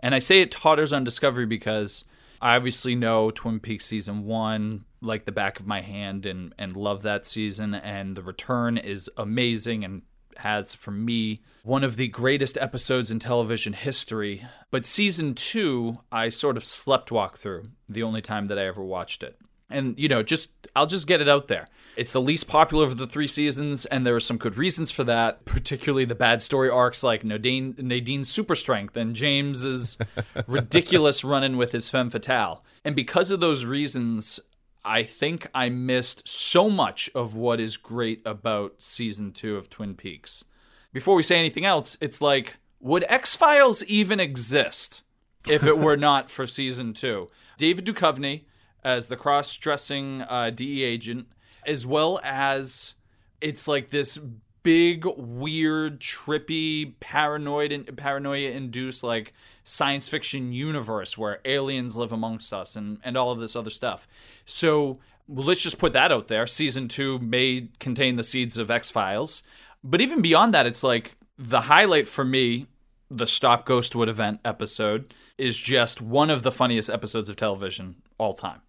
And I say it totters on Discovery because I obviously know Twin Peaks Season 1 like the back of my hand and, and love that season, and the return is amazing and has, for me, one of the greatest episodes in television history. But season two, I sort of slept walk through the only time that I ever watched it. And, you know, just, I'll just get it out there. It's the least popular of the three seasons, and there are some good reasons for that, particularly the bad story arcs like Nadine, Nadine's super strength and James's ridiculous run in with his femme fatale. And because of those reasons, I think I missed so much of what is great about season two of Twin Peaks. Before we say anything else, it's like, would X Files even exist if it were not for season two? David Duchovny as the cross dressing uh, DE agent, as well as it's like this big, weird, trippy, paranoid and paranoia induced like science fiction universe where aliens live amongst us and, and all of this other stuff. So let's just put that out there. Season two may contain the seeds of X Files. But even beyond that, it's like the highlight for me, the Stop Ghostwood event episode, is just one of the funniest episodes of television all time.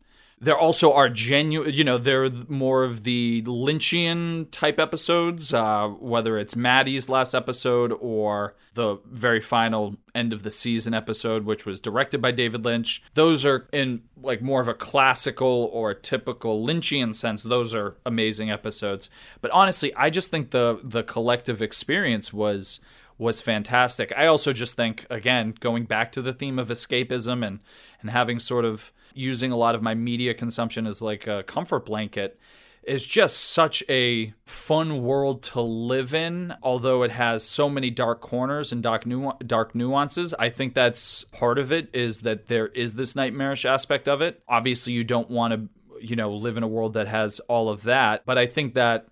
There also are genuine, you know, they're more of the Lynchian type episodes, uh, whether it's Maddie's last episode or the very final end of the season episode, which was directed by David Lynch. Those are in like more of a classical or typical Lynchian sense. Those are amazing episodes. But honestly, I just think the the collective experience was was fantastic. I also just think, again, going back to the theme of escapism and and having sort of using a lot of my media consumption as like a comfort blanket is just such a fun world to live in although it has so many dark corners and dark nu- dark nuances. I think that's part of it is that there is this nightmarish aspect of it. Obviously you don't want to you know live in a world that has all of that but i think that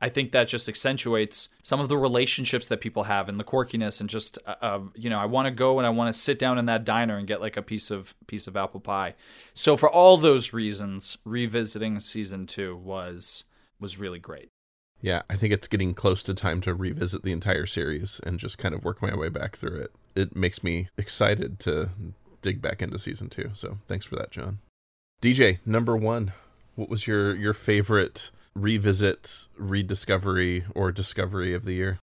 I think that just accentuates some of the relationships that people have and the quirkiness and just uh, uh you know I want to go and I want to sit down in that diner and get like a piece of piece of apple pie. So for all those reasons, revisiting season 2 was was really great. Yeah, I think it's getting close to time to revisit the entire series and just kind of work my way back through it. It makes me excited to dig back into season 2. So, thanks for that, John. DJ, number 1. What was your your favorite revisit, rediscovery, or discovery of the year?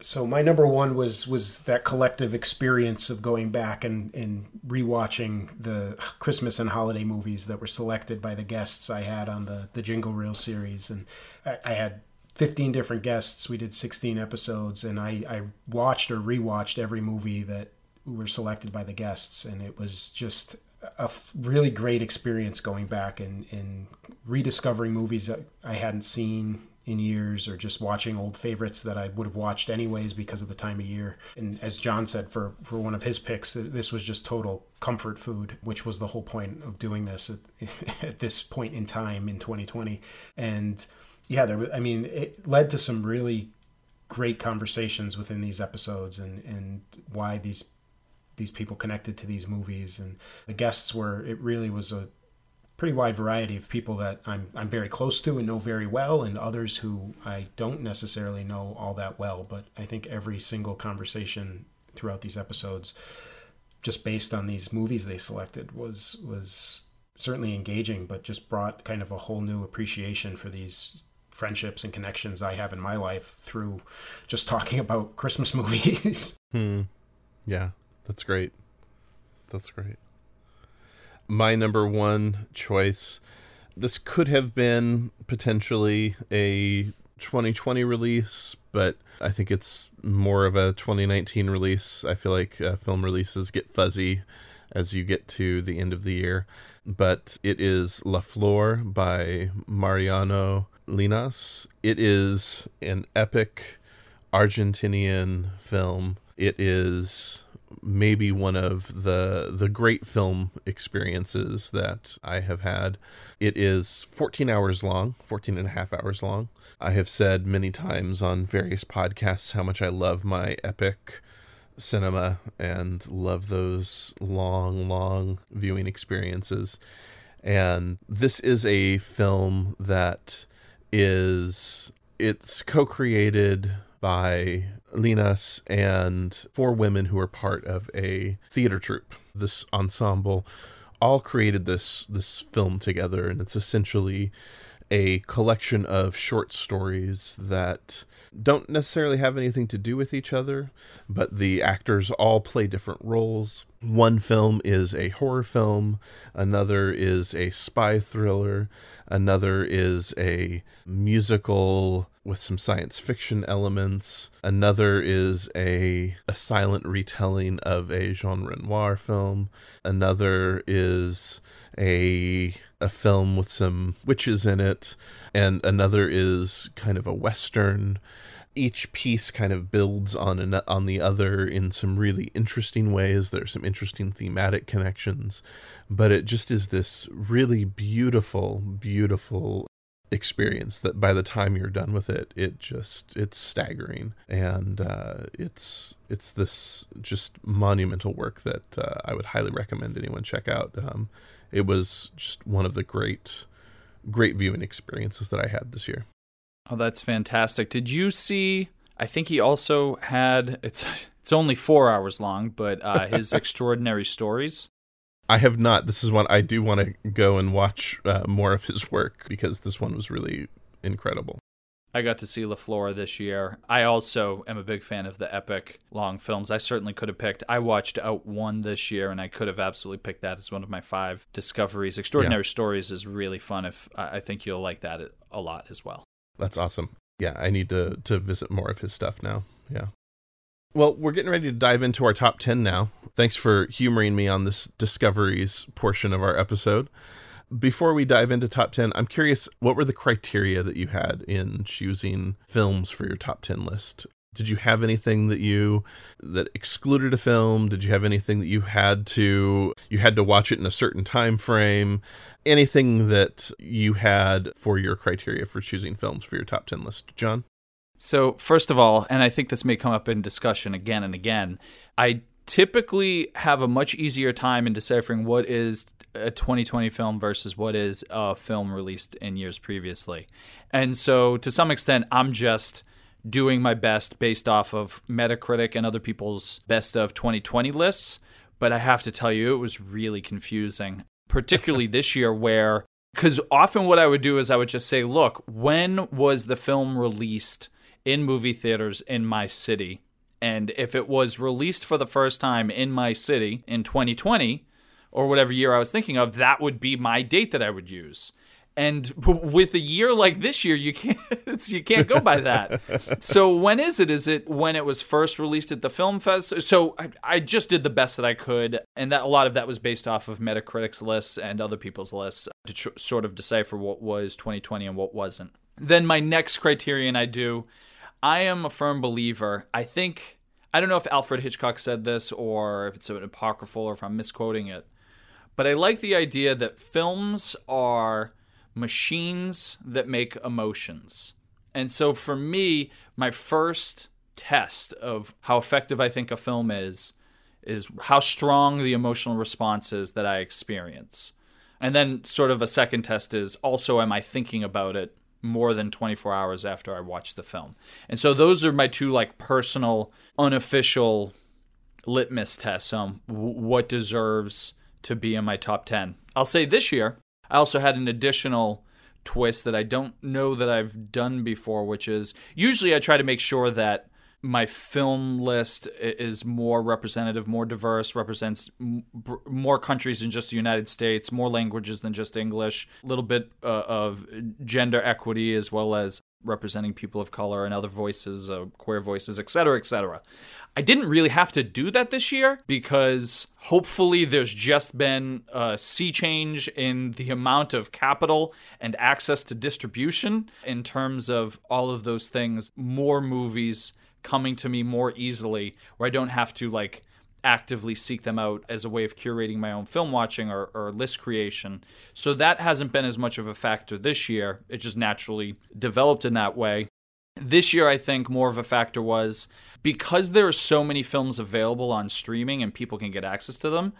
So my number one was was that collective experience of going back and and rewatching the Christmas and holiday movies that were selected by the guests I had on the the Jingle Reel series, and I, I had 15 different guests. We did 16 episodes, and I I watched or rewatched every movie that were selected by the guests, and it was just a really great experience going back and, and rediscovering movies that I hadn't seen in years or just watching old favorites that I would have watched anyways because of the time of year. And as John said for for one of his picks, this was just total comfort food, which was the whole point of doing this at, at this point in time in 2020. And yeah, there was, I mean, it led to some really great conversations within these episodes and and why these these people connected to these movies and the guests were it really was a pretty wide variety of people that I'm I'm very close to and know very well and others who I don't necessarily know all that well but I think every single conversation throughout these episodes just based on these movies they selected was was certainly engaging but just brought kind of a whole new appreciation for these friendships and connections I have in my life through just talking about Christmas movies. Hmm. Yeah. That's great. That's great. My number one choice. This could have been potentially a 2020 release, but I think it's more of a 2019 release. I feel like uh, film releases get fuzzy as you get to the end of the year. But it is La Flor by Mariano Llinás. It is an epic Argentinian film. It is maybe one of the the great film experiences that I have had. It is 14 hours long, 14 and a half hours long. I have said many times on various podcasts how much I love my epic cinema and love those long, long viewing experiences. And this is a film that is it's co-created by Llinás and four women who are part of a theater troupe. This ensemble all created this this film together, and it's essentially a collection of short stories that don't necessarily have anything to do with each other, but the actors all play different roles. One film is a horror film, another is a spy thriller, another is a musical with some science fiction elements. Another is a a silent retelling of a Jean Renoir film. Another is a a film with some witches in it, and another is kind of a western. Each piece kind of builds on an, on the other in some really interesting ways. There's some interesting thematic connections, but it just is this really beautiful, beautiful experience that by the time you're done with it it just it's staggering. And uh, it's it's this just monumental work that uh, i would highly recommend anyone check out. Um, it was just one of the great great viewing experiences that i had this year oh that's fantastic did you see i think he also had it's it's only four hours long but uh, his extraordinary stories I have not. This is one I do want to go and watch uh, more of his work because this one was really incredible. I got to see La Flor this year. I also am a big fan of the epic long films. I certainly could have picked. I watched Out One this year, and I could have absolutely picked that as one of my five discoveries. Extraordinary yeah. Stories is really fun. If I think you'll like that a lot as well. That's awesome. Yeah, I need to to visit more of his stuff now. Yeah. Well, we're getting ready to dive into our top 10 now. Thanks for humoring me on this discoveries portion of our episode. Before we dive into top 10, I'm curious what were the criteria that you had in choosing films for your top 10 list? Did you have anything that you that excluded a film? Did you have anything that you had to you had to watch it in a certain time frame? Anything that you had for your criteria for choosing films for your top 10 list, John? So, first of all, and I think this may come up in discussion again and again, I typically have a much easier time in deciphering what is a 2020 film versus what is a film released in years previously. And so, to some extent, I'm just doing my best based off of Metacritic and other people's best of 2020 lists. But I have to tell you, it was really confusing, particularly this year, where because often what I would do is I would just say, look, when was the film released in movie theaters in my city? And if it was released for the first time in my city in 2020 or whatever year I was thinking of, that would be my date that I would use. And with a year like this year, you can't you can't go by that. so when is it? Is it when it was first released at the film fest? So I, I just did the best that I could, and that a lot of that was based off of Metacritic's lists and other people's lists to tr- sort of decipher what was 2020 and what wasn't. Then my next criterion I do, I am a firm believer. I think I don't know if Alfred Hitchcock said this or if it's an apocryphal or if I'm misquoting it, but I like the idea that films are machines that make emotions. And so for me, my first test of how effective I think a film is is how strong the emotional response is that I experience. And then sort of a second test is also am I thinking about it more than 24 hours after I watch the film. And so those are my two like personal unofficial litmus tests on what deserves to be in my top 10. I'll say this year I also had an additional twist that I don't know that I've done before, which is usually I try to make sure that my film list is more representative, more diverse, represents more countries than just the United States, more languages than just English, a little bit uh, of gender equity as well as representing people of color and other voices, uh, queer voices, et cetera, et cetera. I didn't really have to do that this year because hopefully there's just been a sea change in the amount of capital and access to distribution in terms of all of those things. More movies coming to me more easily where I don't have to like actively seek them out as a way of curating my own film watching or, or, list creation. So that hasn't been as much of a factor this year. It just naturally developed in that way. This year, I think more of a factor was because there are so many films available on streaming and people can get access to them.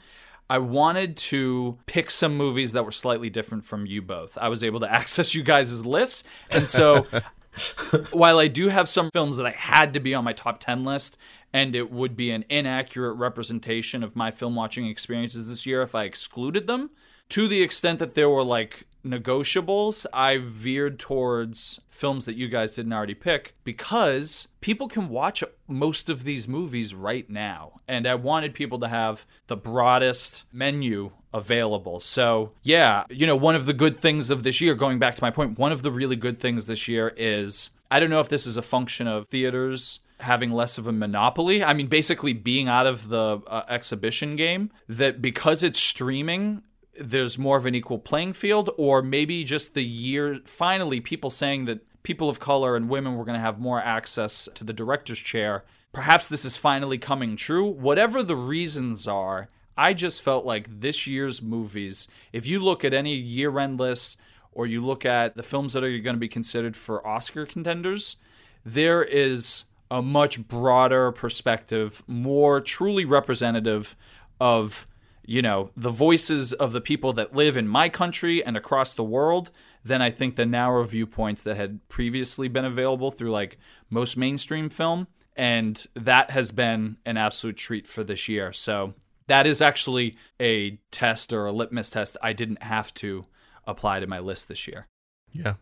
I wanted to pick some movies that were slightly different from you both. I was able to access you guys' lists. And so while I do have some films that I had to be on my top 10 list, and it would be an inaccurate representation of my film watching experiences this year if I excluded them, to the extent that there were like negotiables, I veered towards films that you guys didn't already pick because people can watch most of these movies right now. And I wanted people to have the broadest menu available. So, yeah, you know, one of the good things of this year, going back to my point, one of the really good things this year is I don't know if this is a function of theaters having less of a monopoly. I mean, basically being out of the uh, exhibition game, that because it's streaming, there's more of an equal playing field, or maybe just the year, finally, people saying that people of color and women were going to have more access to the director's chair. Perhaps this is finally coming true. Whatever the reasons are, I just felt like this year's movies, if you look at any year end list or you look at the films that are going to be considered for Oscar contenders, there is a much broader perspective, more truly representative of you know the voices of the people that live in my country and across the world than I think the narrow viewpoints that had previously been available through like most mainstream film and that has been an absolute treat for this year. So that is actually a test or a litmus test I didn't have to apply to my list this year. Yeah.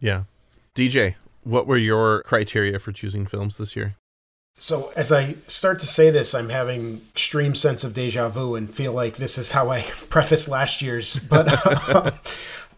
Yeah. DJ, what were your criteria for choosing films this year? So as I start to say this, I'm having extreme sense of deja vu and feel like this is how I prefaced last year's. But uh,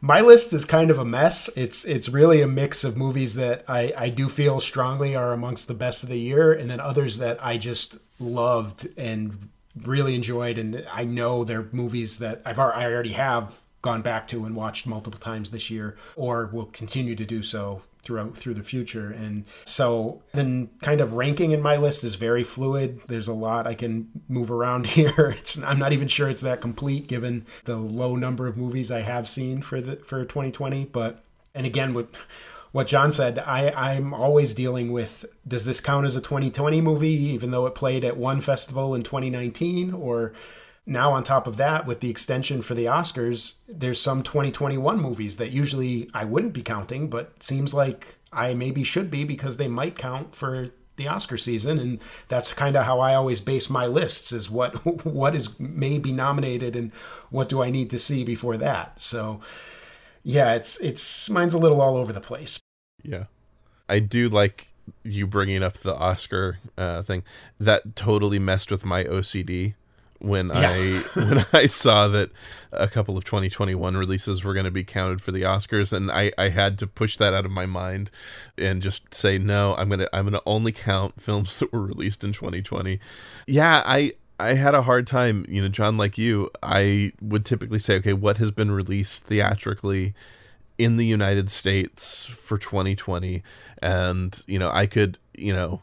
my list is kind of a mess. It's it's really a mix of movies that I, I do feel strongly are amongst the best of the year, and then others that I just loved and really enjoyed, and I know they're movies that I've I already have gone back to and watched multiple times this year, or will continue to do so throughout through the future. And so then kind of ranking in my list is very fluid. There's a lot I can move around here. It's I'm not even sure it's that complete given the low number of movies I have seen for the for 2020. But and again with what John said, I, I'm always dealing with does this count as a 2020 movie, even though it played at one festival in 2019? Or now, on top of that, with the extension for the Oscars, there's some 2021 movies that usually I wouldn't be counting, but seems like I maybe should be because they might count for the Oscar season, and that's kind of how I always base my lists: is what what is may be nominated and what do I need to see before that. So yeah, it's it's mine's a little all over the place. Yeah, I do like you bringing up the Oscar uh, thing. That totally messed with my OCD when yeah. I when I saw that a couple of 2021 releases were going to be counted for the Oscars, and I I had to push that out of my mind and just say no. I'm gonna I'm gonna only count films that were released in 2020. Yeah, I I had a hard time, you know, John, like you, I would typically say, okay, what has been released theatrically in the United States for 2020? And, you know, I could, you know,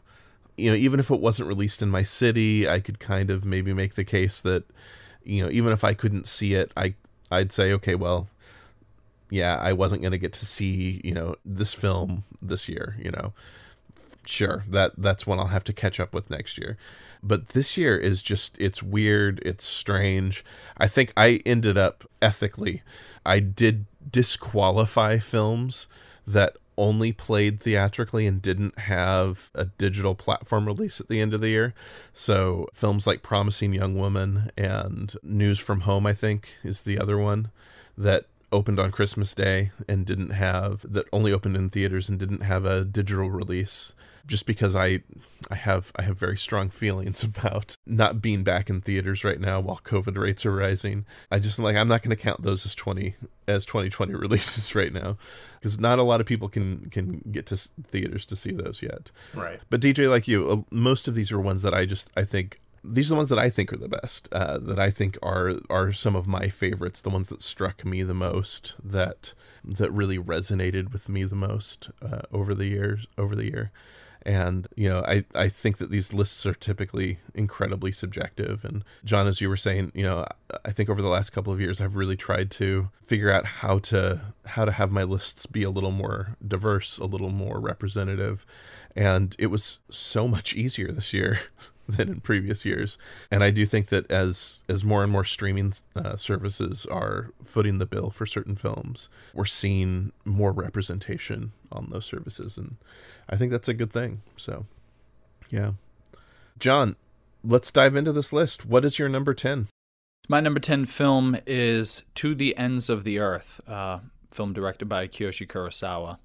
you know, even if it wasn't released in my city, I could kind of maybe make the case that, you know, even if I couldn't see it, I I'd say, okay, well, yeah, I wasn't going to get to see, you know, this film this year, you know. Sure, that that's one I'll have to catch up with next year. But this year is just, it's weird, it's strange. I think I ended up ethically, I did disqualify films that only played theatrically and didn't have a digital platform release at the end of the year. So films like Promising Young Woman and News from Home, I think, is the other one that opened on Christmas Day and didn't have that only opened in theaters and didn't have a digital release just because I I have I have very strong feelings about not being back in theaters right now while COVID rates are rising. I just like I'm not going to count those as 20 as 2020 releases right now because not a lot of people can can get to theaters to see those yet. Right. But DJ like you, uh, most of these are ones that I just I think these are the ones that I think are the best. Uh, that I think are are some of my favorites. The ones that struck me the most. That that really resonated with me the most uh, over the years. Over the year, and you know I, I think that these lists are typically incredibly subjective. And john as you were saying you know i think over the last couple of years i've really tried to figure out how to how to have my lists be a little more diverse a little more representative. And it was so much easier this year than in previous years. And I do think that as as more and more streaming uh, services are footing the bill for certain films, we're seeing more representation on those services, and I think that's a good thing. So, yeah, John, let's dive into this list. What is your number ten? My number ten film is To the Ends of the Earth, uh, film directed by Kiyoshi Kurosawa.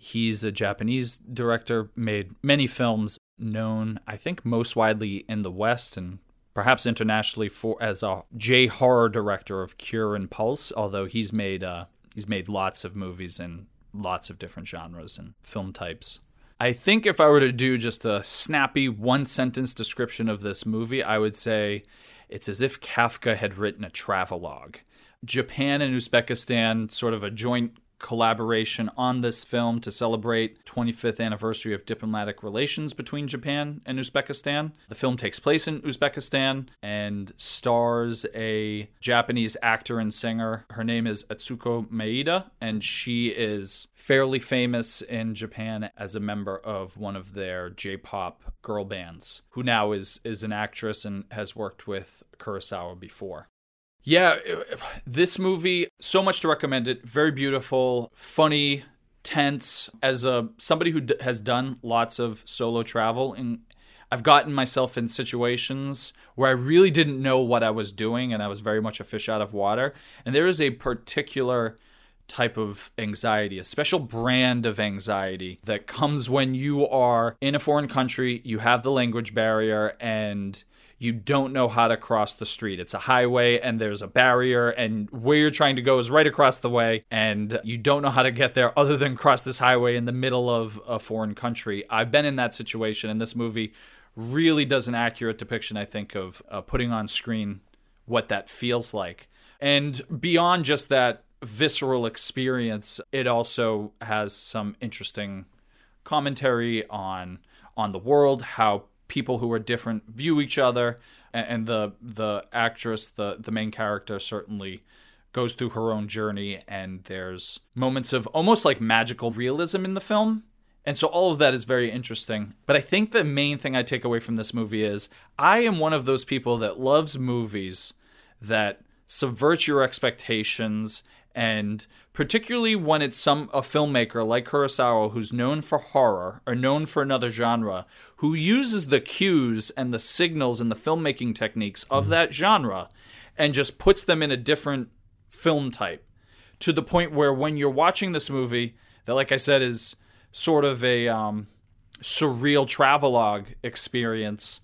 He's a Japanese director, made many films known, I think, most widely in the West and perhaps internationally for as a J horror director of Cure and Pulse. Although he's made uh, he's made lots of movies in lots of different genres and film types. I think if I were to do just a snappy one sentence description of this movie, I would say it's as if Kafka had written a travelogue. Japan and Uzbekistan, sort of a joint collaboration on this film to celebrate 25th anniversary of diplomatic relations between Japan and Uzbekistan. The film takes place in Uzbekistan and stars a Japanese actor and singer. Her name is Atsuko Maeda and she is fairly famous in Japan as a member of one of their J-pop girl bands who now is is an actress and has worked with Kurosawa before. Yeah, uh, this movie so much to recommend it. Very beautiful, funny, tense. As a somebody who d- has done lots of solo travel and I've gotten myself in situations where I really didn't know what I was doing and I was very much a fish out of water. And there is a particular type of anxiety, a special brand of anxiety that comes when you are in a foreign country, you have the language barrier, and you don't know how to cross the street. It's a highway and there's a barrier, and where you're trying to go is right across the way, and you don't know how to get there other than cross this highway in the middle of a foreign country. I've been in that situation, and this movie really does an accurate depiction, I think, of uh, putting on screen what that feels like. And beyond just that visceral experience, it also has some interesting commentary on on the world, how people who are different view each other, and the the actress, the the main character, certainly goes through her own journey, and there's moments of almost like magical realism in the film. And so all of that is very interesting. But I think the main thing I take away from this movie is I am one of those people that loves movies that subvert your expectations and particularly when it's some a filmmaker like Kurosawa who's known for horror or known for another genre who uses the cues and the signals and the filmmaking techniques of mm. that genre and just puts them in a different film type to the point where when you're watching this movie that like I said is sort of a um, surreal travelogue experience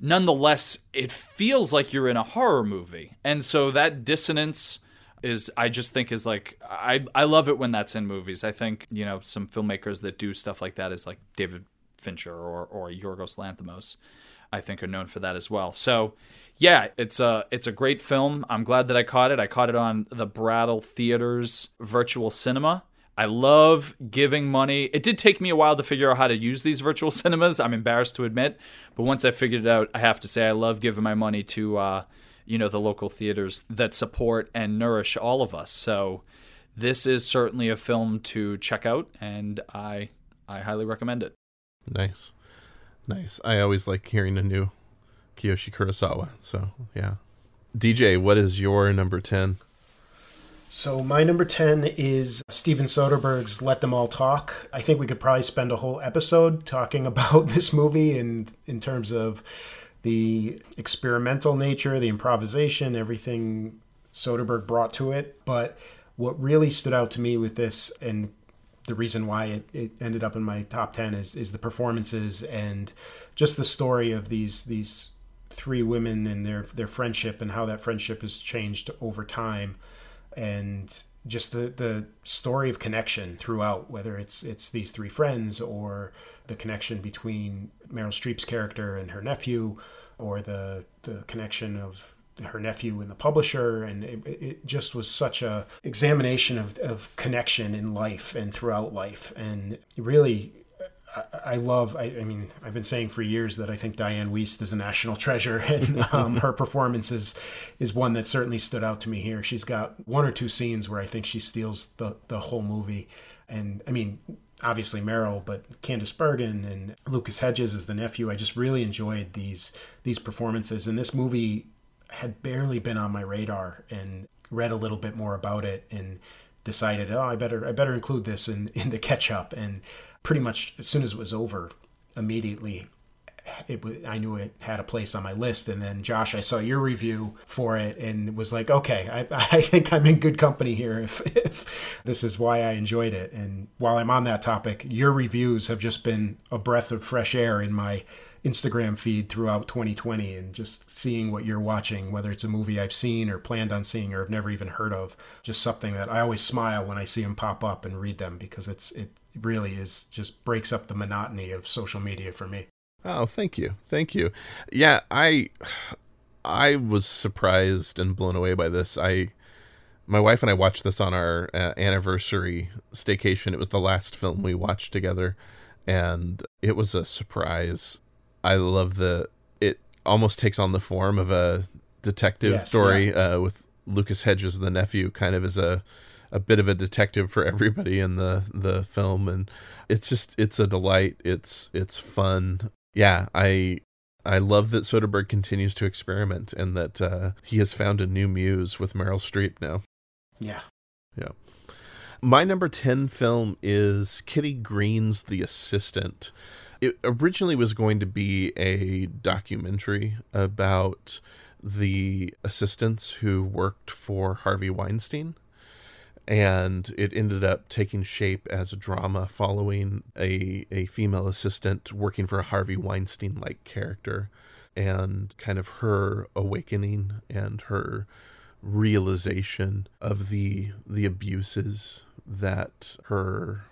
nonetheless it feels like you're in a horror movie and so that dissonance is I just think is like I I love it when that's in movies. I think you know some filmmakers that do stuff like that is like David Fincher or or Yorgos Lanthimos. I think are known for that as well. So yeah, it's a it's a great film. I'm glad that I caught it. I caught it on the Brattle Theaters virtual cinema. I love giving money. It did take me a while to figure out how to use these virtual cinemas. I'm embarrassed to admit, but once I figured it out, I have to say I love giving my money to uh, you know the local theaters that support and nourish all of us. So this is certainly a film to check out, and I I highly recommend it. Nice, nice. I always like hearing a new Kiyoshi Kurosawa. So yeah, DJ, what is your number ten? So my number 10 is Steven Soderbergh's Let Them All Talk. I think we could probably spend a whole episode talking about this movie in in terms of the experimental nature, the improvisation, everything Soderbergh brought to it. But what really stood out to me with this, and the reason why it, it ended up in my top 10 is, is the performances and just the story of these, these three women and their, their friendship and how that friendship has changed over time. And just the, the story of connection throughout, whether it's, it's these three friends or the connection between Meryl Streep's character and her nephew, or the the connection of her nephew and the publisher and it, it, just was such a examination of, of connection in life and throughout life. And really I, love I, I, mean I've been saying for years that I think Dianne Wiest is a national treasure and um, her performance is is one that certainly stood out to me here. She's got one or two scenes where I think she steals the the whole movie. And I mean obviously Meryl, but Candice Bergen and Lucas Hedges as the nephew. I just really enjoyed these these performances, and this movie had barely been on my radar, and read a little bit more about it, and decided, oh, I better I better include this in in the catch up, and pretty much as soon as it was over, immediately it I knew it had a place on my list. And then Josh, I saw your review for it and was like, okay, I, I think I'm in good company here if, if this is why I enjoyed it. And while I'm on that topic, your reviews have just been a breath of fresh air in my Instagram feed throughout 2020 and just seeing what you're watching, whether it's a movie I've seen or planned on seeing or have never even heard of, just something that I always smile when I see them pop up and read them because it's it really is just breaks up the monotony of social media for me. Oh, thank you, thank you. Yeah, I I was surprised and blown away by this. I my wife and I watched this on our uh, anniversary staycation. It was the last film we watched together, and it was a surprise. I love the it almost takes on the form of a detective yes, story yeah. uh, with Lucas Hedges, the nephew, kind of as a a bit of a detective for everybody in the the film and it's just it's a delight it's it's fun yeah, I I love that Soderbergh continues to experiment and that uh, he has found a new muse with Meryl Streep now. Yeah. Yeah. My number 10 film is Kitty Green's The Assistant. It originally was going to be a documentary about the assistants who worked for Harvey Weinstein and it ended up taking shape as a drama following a, a female assistant working for a Harvey Weinstein like character and kind of her awakening and her realization of the the abuses that her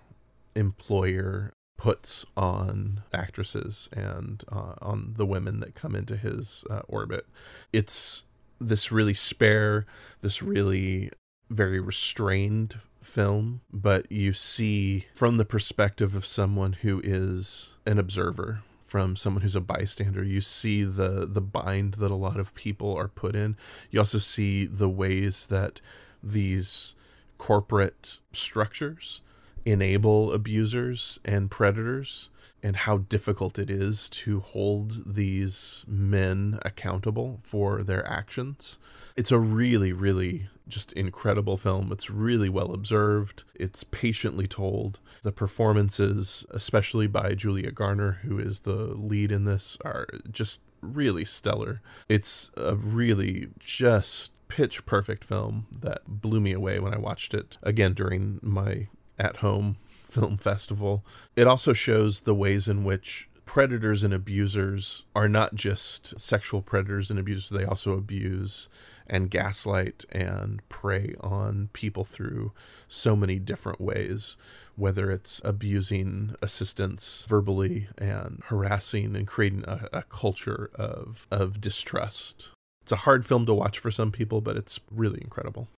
employer puts on actresses and uh, on the women that come into his uh, orbit. It's this really spare, this really very restrained film, but you see from the perspective of someone who is an observer, from someone who's a bystander. You see the the bind that a lot of people are put in. You also see the ways that these corporate structures enable abusers and predators and how difficult it is to hold these men accountable for their actions. It's a really, really just incredible film. It's really well observed. It's patiently told. The performances, especially by Julia Garner, who is the lead in this, are just really stellar. It's a really just pitch perfect film that blew me away when I watched it again during my at home film festival. It also shows the ways in which predators and abusers are not just sexual predators and abusers, they also abuse and gaslight and prey on people through so many different ways, whether it's abusing assistants verbally and harassing and creating a, a culture of, of distrust. It's a hard film to watch for some people, but it's really incredible.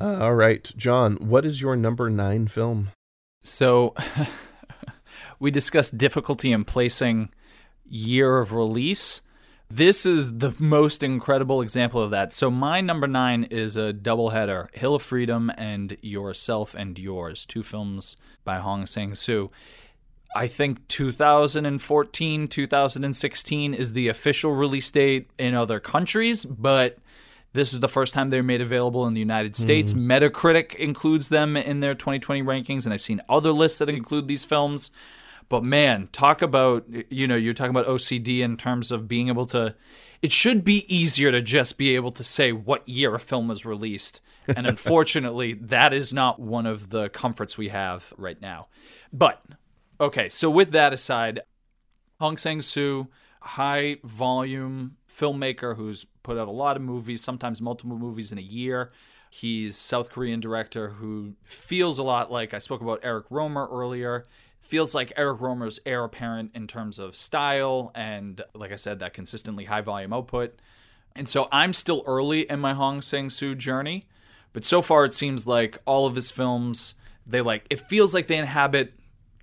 Uh, all right, John, what is your number nine film? So we discussed difficulty in placing year of release. This is the most incredible example of that. So my number nine is a doubleheader: Hill of Freedom and Yourself and Yours, two films by Hong Sang-soo. I think 2014, 2016 is the official release date in other countries, but this is the first time they're made available in the United States. Mm. Metacritic includes them in their 2020 rankings, and I've seen other lists that include these films. But man, talk about, you know, you're talking about OCD in terms of being able to. It should be easier to just be able to say what year a film was released. And unfortunately, that is not one of the comforts we have right now. But, okay, so with that aside, Hong Sang Soo, high volume filmmaker who's put out a lot of movies, sometimes multiple movies in a year. He's South Korean director who feels a lot like I spoke about Eric Rohmer earlier. Feels like Eric Rohmer's heir apparent in terms of style and, like I said, that consistently high volume output. And so I'm still early in my Hong Sang Soo journey, but so far it seems like all of his films, they like, it feels like they inhabit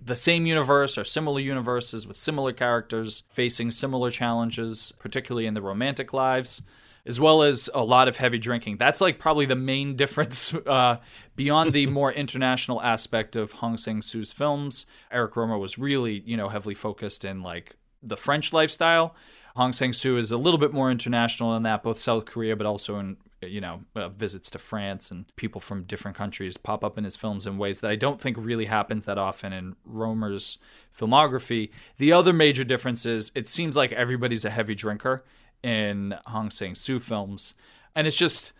the same universe or similar universes with similar characters facing similar challenges, particularly in the romantic lives, as well as a lot of heavy drinking. That's like probably the main difference uh, beyond the more international aspect of Hong Sang Soo's films. Eric Rohmer was really, you know, heavily focused in like the French lifestyle. Hong Sang Soo is a little bit more international in that, both South Korea, but also in you know uh, visits to France and people from different countries pop up in his films in ways that I don't think really happens that often in Rohmer's filmography. The other major difference is it seems like everybody's a heavy drinker in Hong Sang Soo films, and it's just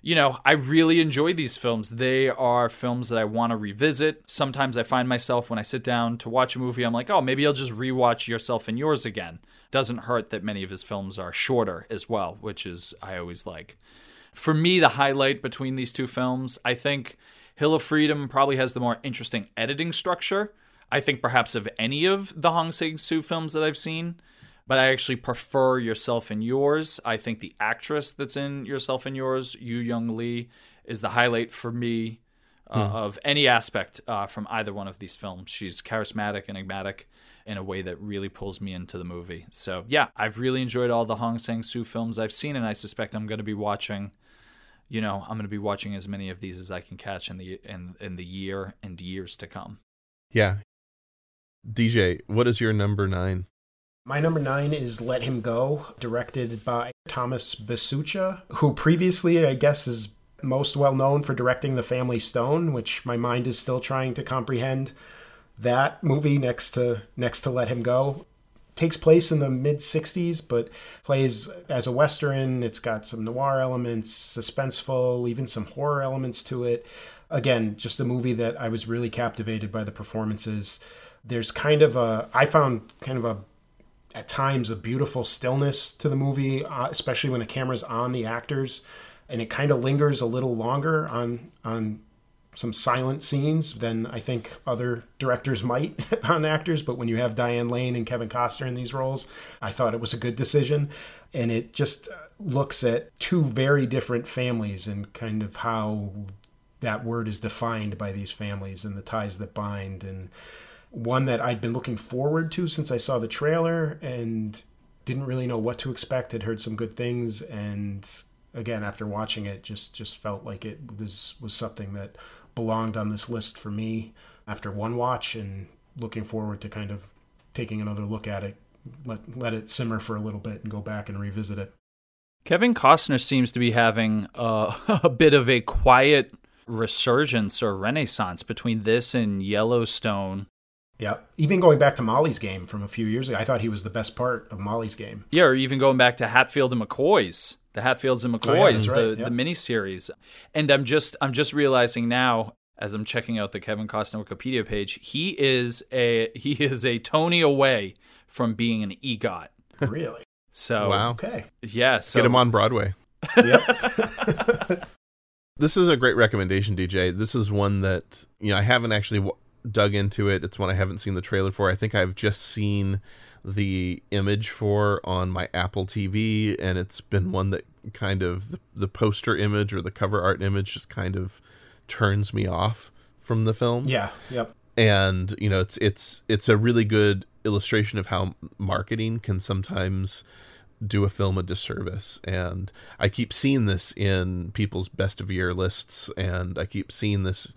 you know, I really enjoy these films. They are films that I want to revisit. Sometimes I find myself when I sit down to watch a movie, I'm like, oh, maybe I'll just rewatch Yourself and Yours again. Doesn't hurt that many of his films are shorter as well, which is I always like for me, the highlight between these two films, I think Hill of Freedom probably has the more interesting editing structure. I think perhaps of any of the Hong Sang-soo films that I've seen, but I actually prefer Yourself and Yours. I think the actress that's in Yourself and Yours, Yu Young Lee, is the highlight for me uh, hmm. of any aspect uh, from either one of these films. She's charismatic, enigmatic in a way that really pulls me into the movie. So yeah, I've really enjoyed all the Hong Sang-soo films I've seen, and I suspect I'm going to be watching you know, I'm going to be watching as many of these as I can catch in the in in the year and years to come. Yeah. DJ, what is your number 9? My number 9 is Let Him Go, directed by Thomas Bezucha, who previously I guess is most well known for directing The Family Stone, which my mind is still trying to comprehend that movie next to next to Let Him Go takes place in the mid 60s, but plays as a Western. It's got some noir elements, suspenseful, even some horror elements to it. Again, just a movie that I was really captivated by the performances. There's kind of a, I found kind of a, at times, a beautiful stillness to the movie, uh, especially when the camera's on the actors. And it kind of lingers a little longer on, on some silent scenes than I think other directors might on actors. But when you have Diane Lane and Kevin Costner in these roles, I thought it was a good decision. And it just uh, looks at two very different families and kind of how that word is defined by these families and the ties that bind. And one that I'd been looking forward to since I saw the trailer and didn't really know what to expect. Had heard some good things, and again, after watching it, just just felt like it was was something that belonged on this list for me after one watch and looking forward to kind of taking another look at it let let it simmer for a little bit and go back and revisit it. Kevin costner seems to be having a, a bit of a quiet resurgence or renaissance between this and yellowstone. Yeah, even going back to Molly's game from a few years ago, I thought he was the best part of Molly's game. Yeah, or even going back to Hatfield and McCoy's, the Hatfields and McCoys, oh, yeah, right. the, yep. the miniseries. And I'm just I'm just realizing now as I'm checking out the Kevin Costner Wikipedia page, he is a he is a Tony away from being an EGOT. Really? So wow. Okay. Yeah. So get him on Broadway. Yep. this is a great recommendation, DJ. This is one that you know I haven't actually dug into it. It's one I haven't seen the trailer for. I think I've just seen the image for on my Apple TV, and it's been one that kind of the, the poster image or the cover art image just kind of turns me off from the film. Yeah. Yep. And you know, it's it's it's a really good illustration of how marketing can sometimes do a film a disservice. And I keep seeing this in people's best of year lists, and I keep seeing this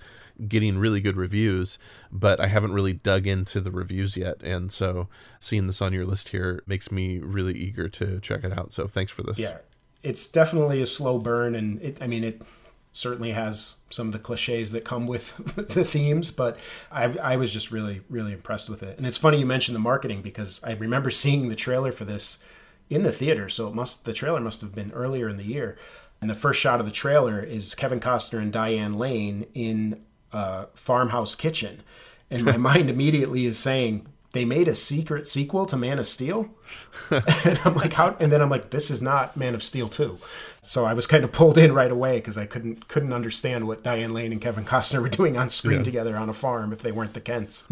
getting really good reviews, but I haven't really dug into the reviews yet. And so seeing this on your list here makes me really eager to check it out. So thanks for this. Yeah. It's definitely a slow burn and it I mean it certainly has some of the cliches that come with the themes, but I, I was just really, really impressed with it. And it's funny you mentioned the marketing because I remember seeing the trailer for this in the theater. So it must, the trailer must have been earlier in the year. And the first shot of the trailer is Kevin Costner and Diane Lane in uh, farmhouse kitchen, and my mind immediately is saying they made a secret sequel to Man of Steel, and I'm like, how? And then I'm like, this is not Man of Steel two. So I was kind of pulled in right away because I couldn't couldn't understand what Diane Lane and Kevin Costner were doing on screen yeah. together on a farm if they weren't the Kents.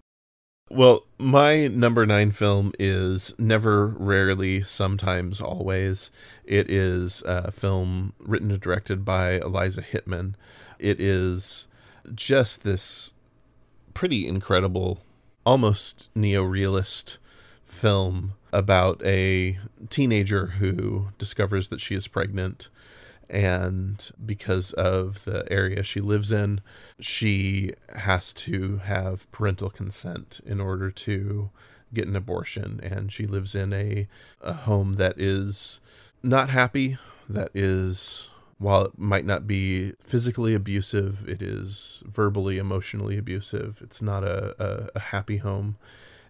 well, my number nine film is Never, Rarely, Sometimes, Always. It is a film written and directed by Eliza Hittman. It is just this pretty incredible, almost neo-realist film about a teenager who discovers that she is pregnant. And because of the area she lives in she has to have parental consent in order to get an abortion. And she lives in a, a home that is not happy that is while it might not be physically abusive, it is verbally, emotionally abusive. It's not a, a, a, happy home,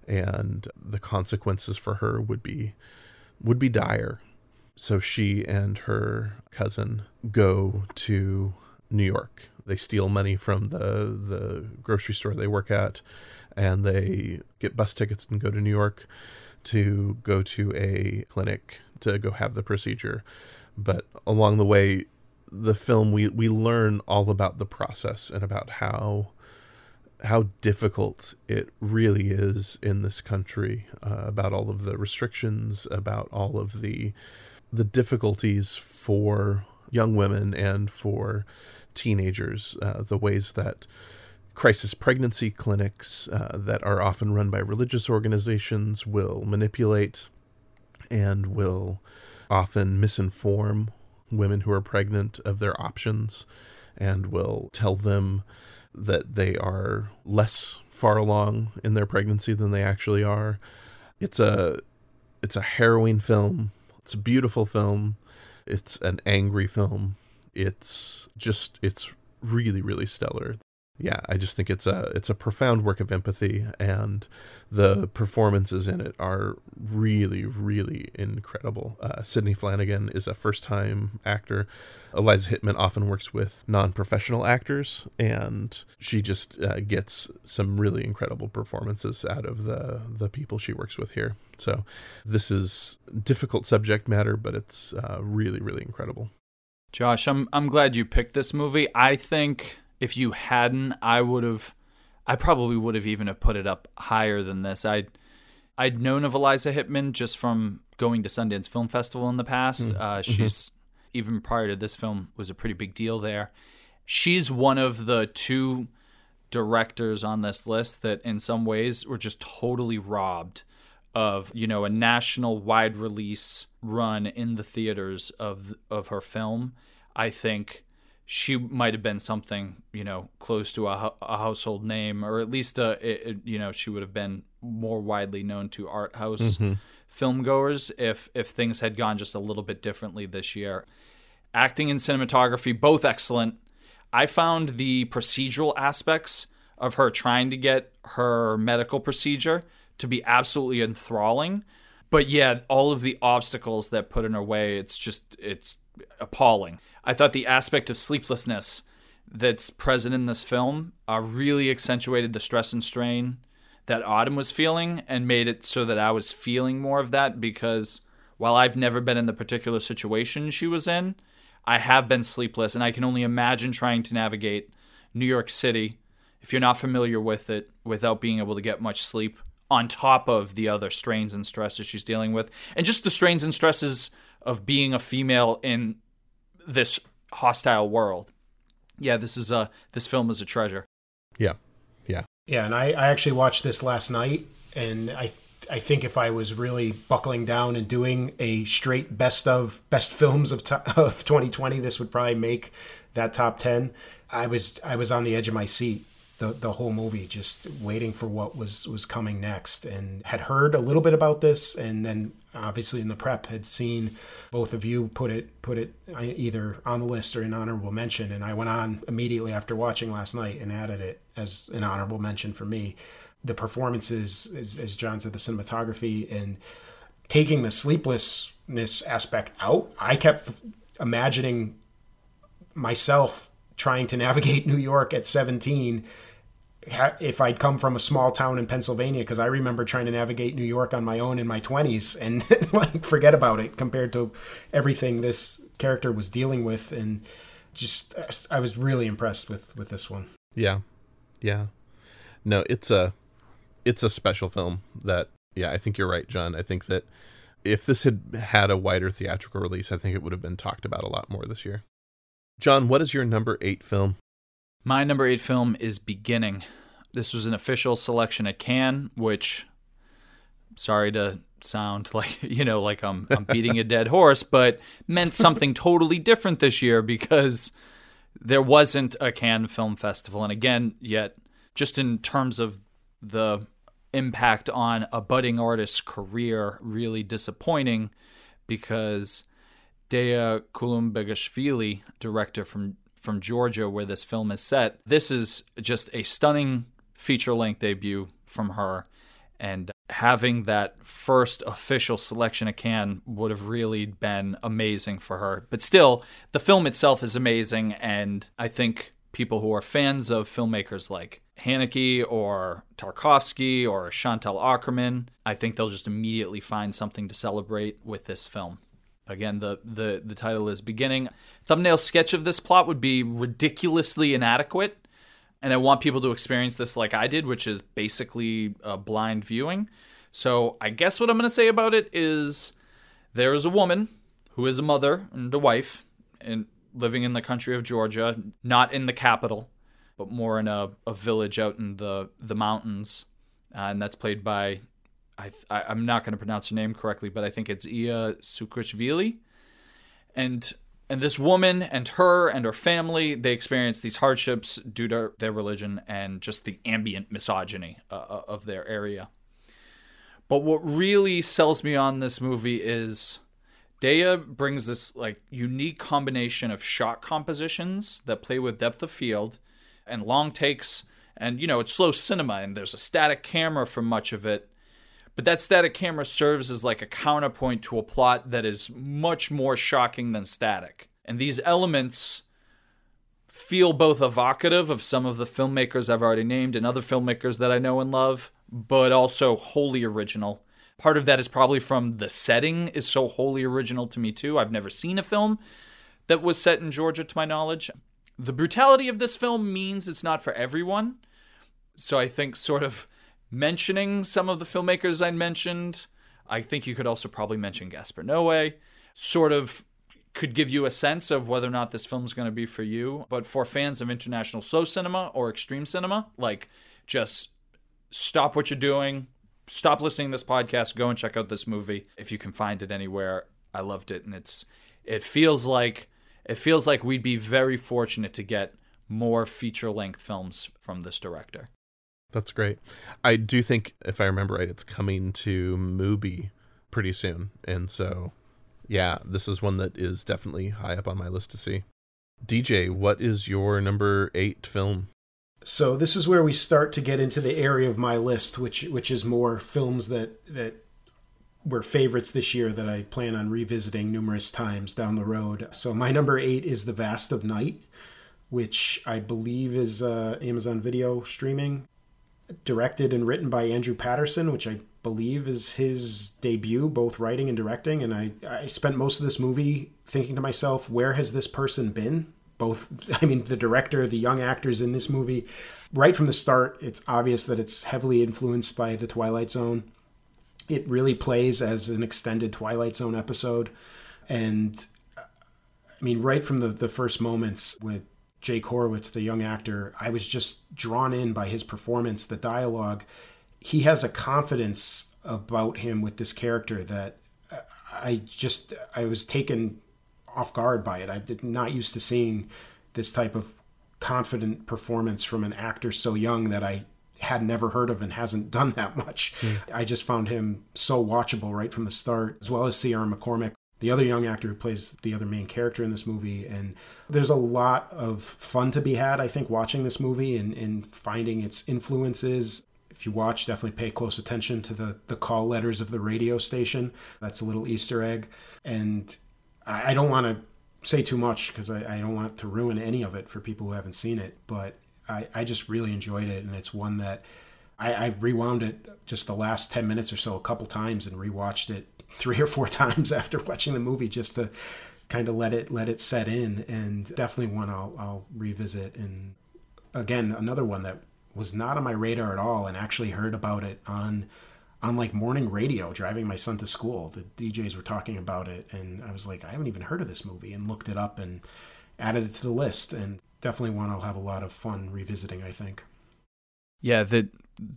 and the consequences for her would be would be dire. So she and her cousin go to New York. They steal money from the the grocery store they work at, and they get bus tickets and go to New York to go to a clinic to go have the procedure. But along the way, the film we we learn all about the process and about how how difficult it really is in this country uh, about all of the restrictions about all of the the difficulties for young women and for teenagers uh, the ways that crisis pregnancy clinics uh, that are often run by religious organizations will manipulate and will often misinform women who are pregnant of their options and will tell them that they are less far along in their pregnancy than they actually are. It's a it's a harrowing film. It's a beautiful film. It's an angry film. It's just it's really really stellar yeah, I just think it's a it's a profound work of empathy, and the performances in it are really really incredible. Uh, Sidney Flanigan is a first time actor. Eliza Hittman often works with non professional actors, and she just uh, gets some really incredible performances out of the the people she works with here. So this is difficult subject matter, but it's uh, really really incredible. Josh, I'm I'm glad you picked this movie. I think if you hadn't, I would have, I probably would have even have put it up higher than this. I'd, I'd known of Eliza Hittman just from going to Sundance Film Festival in the past. Mm. Uh, she's mm-hmm. even prior to this film was a pretty big deal there. She's one of the two directors on this list that, in some ways, were just totally robbed of you know a national wide release run in the theaters of of her film. I think she might have been something you know close to a, a household name or at least a, it, you know she would have been more widely known to art house mm-hmm. film goers if if things had gone just a little bit differently this year. Acting and cinematography both excellent. I found the procedural aspects of her trying to get her medical procedure to be absolutely enthralling but yeah all of the obstacles that put in her way it's just it's appalling I thought the aspect of sleeplessness that's present in this film uh, really accentuated the stress and strain that Autumn was feeling and made it so that I was feeling more of that because while I've never been in the particular situation she was in, I have been sleepless and I can only imagine trying to navigate New York City if you're not familiar with it without being able to get much sleep on top of the other strains and stresses she's dealing with. And just the strains and stresses of being a female in this hostile world. Yeah, this is a this film is a treasure. Yeah, yeah, yeah. And I, I actually watched this last night, and I I think if I was really buckling down and doing a straight best of best films of of 2020, this would probably make that top ten. I was I was on the edge of my seat the the whole movie, just waiting for what was was coming next, and had heard a little bit about this, and then obviously in the prep had seen both of you put it put it uh, either on the list or in honorable mention, and I went on immediately after watching last night and added it as an honorable mention for me. The performances, as, as John said, the cinematography and taking the sleeplessness aspect out, I kept imagining myself trying to navigate New York at 17 if I'd come from a small town in Pennsylvania, because I remember trying to navigate New York on my own in my 20s and like forget about it compared to everything this character was dealing with. And just, I was really impressed with, with this one. Yeah. Yeah. No, it's a, it's a special film that, yeah, I think you're right, John. I think that if this had had a wider theatrical release, I think it would have been talked about a lot more this year. John, what is your number eight film? My number eight film is Beginning. This was an official selection at Cannes, which, sorry to sound like you know like I'm I'm beating a dead horse, but meant something totally different this year because there wasn't a Cannes Film Festival, and again, yet just in terms of the impact on a budding artist's career, really disappointing because Dea Kulumbegashvili, director from from Georgia, where this film is set. This is just a stunning feature length debut from her. And having that first official selection at Cannes would have really been amazing for her. But still, the film itself is amazing. And I think people who are fans of filmmakers like Haneke or Tarkovsky or Chantal Akerman, I think they'll just immediately find something to celebrate with this film. Again, the, the, the title is Beginning. Thumbnail sketch of this plot would be ridiculously inadequate. And I want people to experience this like I did, which is basically a blind viewing. So I guess what I'm going to say about it is there is a woman who is a mother and a wife and living in the country of Georgia, not in the capital, but more in a, a village out in the, the mountains. Uh, and that's played by I, I am not going to pronounce her name correctly, but I think it's Iya Sukushvili, and and this woman and her and her family they experience these hardships due to their religion and just the ambient misogyny uh, uh of their area. But what really sells me on this movie is Dea brings this like unique combination of shot compositions that play with depth of field and long takes. And you know it's slow cinema and there's a static camera for much of it but that static camera serves as like a counterpoint to a plot that is much more shocking than static. And these elements feel both evocative of some of the filmmakers I've already named and other filmmakers that I know and love, but also wholly original. Part of that is probably from the setting is so wholly original to me too. I've never seen a film that was set in Georgia to my knowledge. The brutality of this film means it's not for everyone. So I think sort of mentioning some of the filmmakers I mentioned, I think you could also probably mention Gaspar Noé, sort of could give you a sense of whether or not this film is going to be for you. But for fans of international slow cinema or extreme cinema, like just stop what you're doing, stop listening to this podcast, go and check out this movie if you can find it anywhere. I loved it, and it's it feels like it feels like we'd be very fortunate to get more feature length films from this director. That's great. I do think, if I remember right, it's coming to Mubi pretty soon, and so yeah, this is one that is definitely high up on my list to see. DJ, what is your number eight film? So this is where we start to get into the area of my list, which which is more films that that were favorites this year that I plan on revisiting numerous times down the road. So my number eight is The Vast of Night, which I believe is uh, Amazon Video streaming, directed and written by Andrew Patterson, which I believe is his debut, both writing and directing. And I, I spent most of this movie thinking to myself, where has this person been? Both, I mean, the director, the young actors in this movie, right from the start, it's obvious that it's heavily influenced by The Twilight Zone it really plays as an extended Twilight Zone episode. And I mean, right from the, the first moments with Jake Horowitz, the young actor, I was just drawn in by his performance, the dialogue. He has a confidence about him with this character that I just, I was taken off guard by it. I did not used to seeing this type of confident performance from an actor so young that I had never heard of and hasn't done that much. Mm. I just found him so watchable right from the start, as well as Sierra McCormick, the other young actor who plays the other main character in this movie. And there's a lot of fun to be had, I think, watching this movie and, and finding its influences. If you watch, definitely pay close attention to the, the call letters of the radio station. That's a little Easter egg. And I, I don't want to say too much because I, I don't want to ruin any of it for people who haven't seen it. But I, I just really enjoyed it, and it's one that I, I rewound it just the last ten minutes or so a couple times and rewatched it three or four times after watching the movie just to kind of let it let it set in, and definitely one I'll I'll revisit. And again, another one that was not on my radar at all, and actually heard about it on on like morning radio driving my son to school. The DJs were talking about it, and I was like, I haven't even heard of this movie, and looked it up and added it to the list. And definitely one I'll have a lot of fun revisiting. I think. Yeah the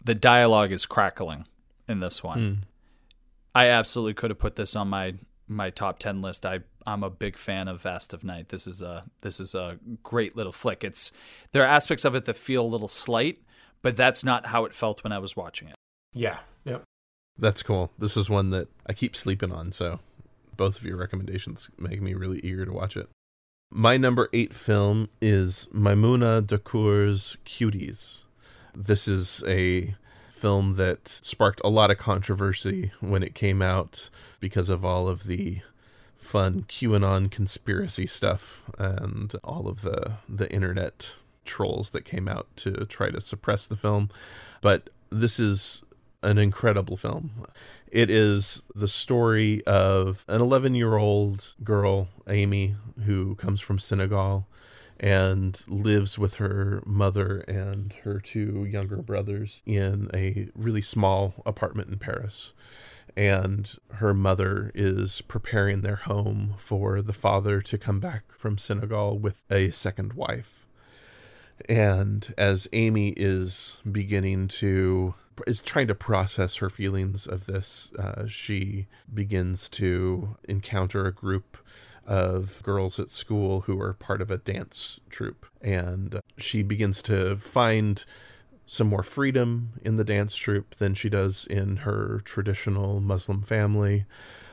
the dialogue is crackling in this one. Hmm. I absolutely could have put this on my my top ten list. I I'm a big fan of Vast of Night. This is a this is a great little flick. It's there are aspects of it that feel a little slight, but that's not how it felt when I was watching it. Yeah. Yep. That's cool. This is one that I keep sleeping on, so both of your recommendations make me really eager to watch it. My number eight film is Maimouna Doucouré's Cuties. This is a film that sparked a lot of controversy when it came out because of all of the fun QAnon conspiracy stuff and all of the the internet trolls that came out to try to suppress the film. But this is an incredible film. It is the story of an 11 year old girl, Amy, who comes from Senegal and lives with her mother and her two younger brothers in a really small apartment in Paris. And her mother is preparing their home for the father to come back from Senegal with a second wife. And as Amy is beginning to is trying to process her feelings of this. Uh, she begins to encounter a group of girls at school who are part of a dance troupe, and she begins to find some more freedom in the dance troupe than she does in her traditional Muslim family.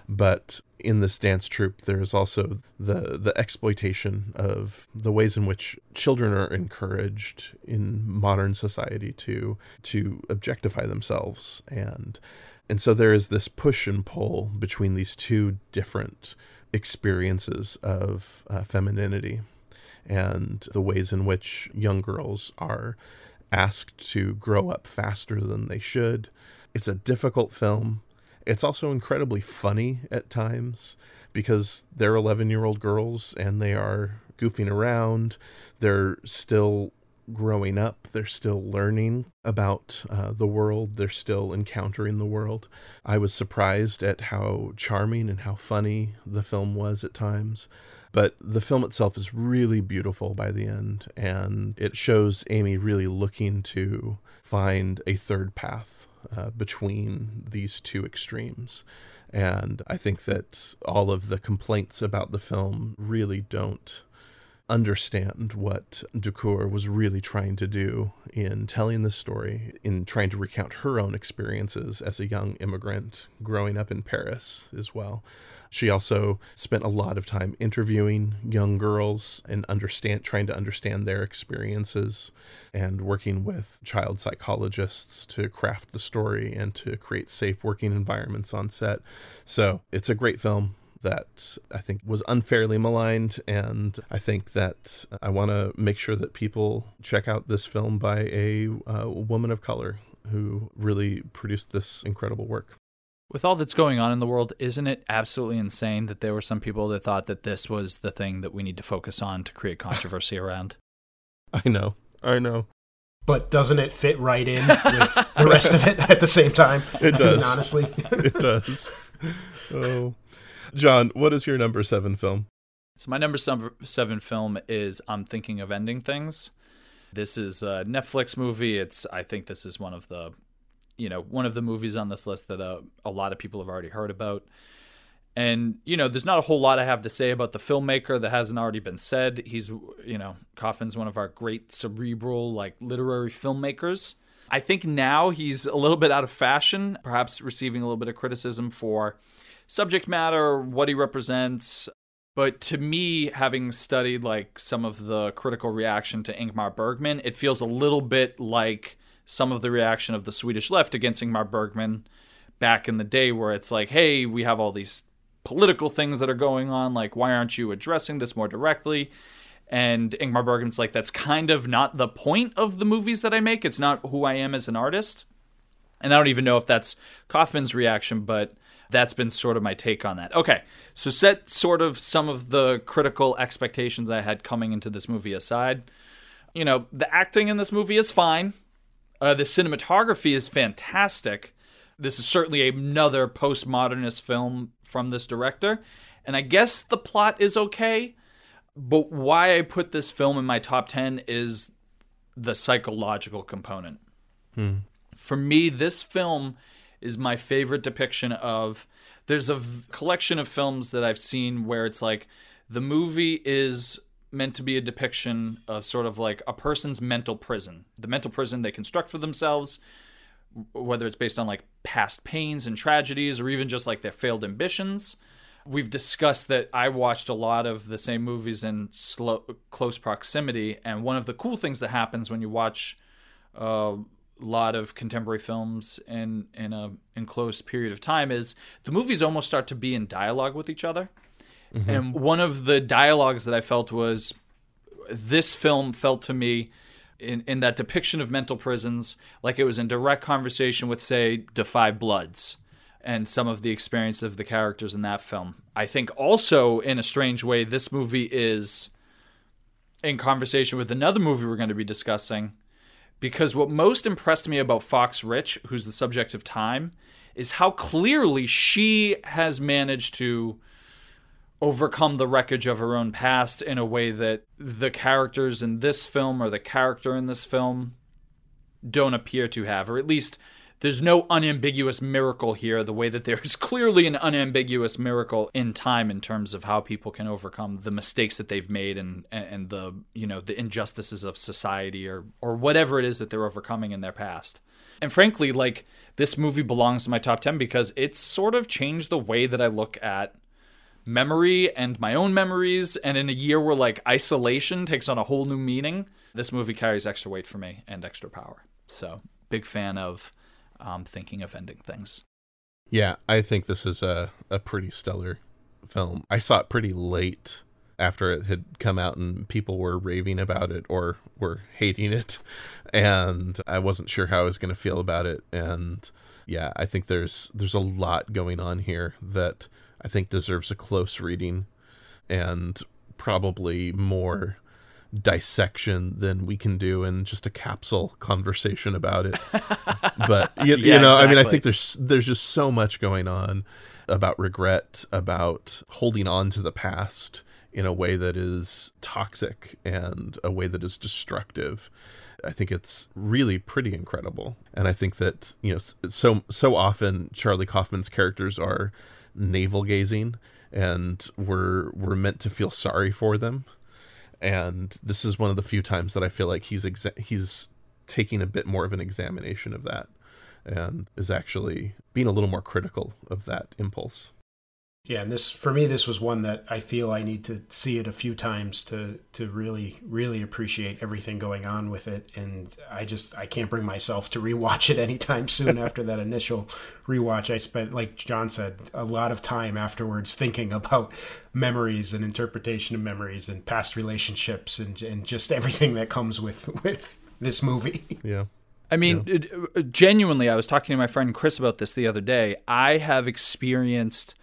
But in this dance troupe, there's also the the exploitation of the ways in which children are encouraged in modern society to to objectify themselves, and and so there is this push and pull between these two different experiences of uh, femininity and the ways in which young girls are asked to grow up faster than they should. It's a difficult film It's also incredibly funny at times because they're 11 year old girls and they are goofing around. They're still growing up. They're still learning about uh, the world. They're still encountering the world. I was surprised at how charming and how funny the film was at times. But the film itself is really beautiful by the end, and it shows Amy really looking to find a third path uh, between these two extremes. And I think that all of the complaints about the film really don't understand what Doucouré was really trying to do in telling this story, in trying to recount her own experiences as a young immigrant growing up in Paris as well. She also spent a lot of time interviewing young girls and understand trying to understand their experiences and working with child psychologists to craft the story and to create safe working environments on set. So, it's a great film that I think was unfairly maligned. And I think that I want to make sure that people check out this film by a uh, woman of color who really produced this incredible work. With all that's going on in the world, isn't it absolutely insane that there were some people that thought that this was the thing that we need to focus on to create controversy around? I know. I know. But doesn't it fit right in with the rest of it at the same time? It does. I mean, honestly. it does. Oh. John, what is your number seven film? So my number seven film is I'm Thinking of Ending Things. This is a Netflix movie. It's I think this is one of the, you know, one of the movies on this list that uh, a lot of people have already heard about. And you know, there's not a whole lot I have to say about the filmmaker that hasn't already been said. He's, you know, Kaufman's one of our great cerebral, like literary filmmakers. I think now he's a little bit out of fashion, perhaps receiving a little bit of criticism for subject matter, what he represents. But to me, having studied like some of the critical reaction to Ingmar Bergman, it feels a little bit like some of the reaction of the Swedish left against Ingmar Bergman back in the day, where it's like, hey, we have all these political things that are going on. Like, why aren't you addressing this more directly? And Ingmar Bergman's like, that's kind of not the point of the movies that I make. It's not who I am as an artist. And I don't even know if that's Kaufman's reaction, but that's been sort of my take on that. Okay, so set sort of some of the critical expectations I had coming into this movie aside. You know, the acting in this movie is fine. Uh, the cinematography is fantastic. This is certainly another postmodernist film from this director. And I guess the plot is okay. But why I put this film in my top 10 is the psychological component. Hmm. For me, this film is my favorite depiction of. There's a v- collection of films that I've seen where it's like the movie is meant to be a depiction of sort of like a person's mental prison, the mental prison they construct for themselves, whether it's based on like past pains and tragedies or even just like their failed ambitions. We've discussed that I watched a lot of the same movies in slow, close proximity, and one of the cool things that happens when you watch uh, lot of contemporary films in in a enclosed period of time is the movies almost start to be in dialogue with each other. Mm-hmm. And one of the dialogues that I felt was this film felt to me in, in that depiction of mental prisons like it was in direct conversation with say 5 Bloods and some of the experience of the characters in that film. I think also in a strange way this movie is in conversation with another movie we're going to be discussing because what most impressed me about Fox Rich, who's the subject of time, is how clearly she has managed to overcome the wreckage of her own past in a way that the characters in this film or the character in this film don't appear to have, or at least there's no unambiguous miracle here. The way that there's clearly an unambiguous miracle in time in terms of how people can overcome the mistakes that they've made and and the you know the injustices of society or or whatever it is that they're overcoming in their past. And frankly like this movie belongs in my top 10 because it's sort of changed the way that I look at memory and my own memories. And in a year where like isolation takes on a whole new meaning this movie carries extra weight for me and extra power. So big fan of um, thinking of ending things. Yeah, I think this is a, a pretty stellar film. I saw it pretty late after it had come out and people were raving about it or were hating it and I wasn't sure how I was going to feel about it and yeah, I think there's there's a lot going on here that I think deserves a close reading and probably more dissection than we can do in just a capsule conversation about it. but you, Yeah, you know, I mean, I think there's there's just so much going on about regret, about holding on to the past in a way that is toxic and a way that is destructive. I think it's really pretty incredible, and I think that you know, so so often Charlie Kaufman's characters are navel gazing, and we're we're meant to feel sorry for them and this is one of the few times that I feel like he's exa- he's taking a bit more of an examination of that and is actually being a little more critical of that impulse. Yeah, and this for me, this was one that I feel I need to see it a few times to to really really appreciate everything going on with it. And I just I can't bring myself to rewatch it anytime soon. after that initial rewatch, I spent, like John said, a lot of time afterwards thinking about memories and interpretation of memories and past relationships and and just everything that comes with with this movie. Yeah. I mean, it- uh, genuinely, I was talking to my friend Chris about this the other day. I have experienced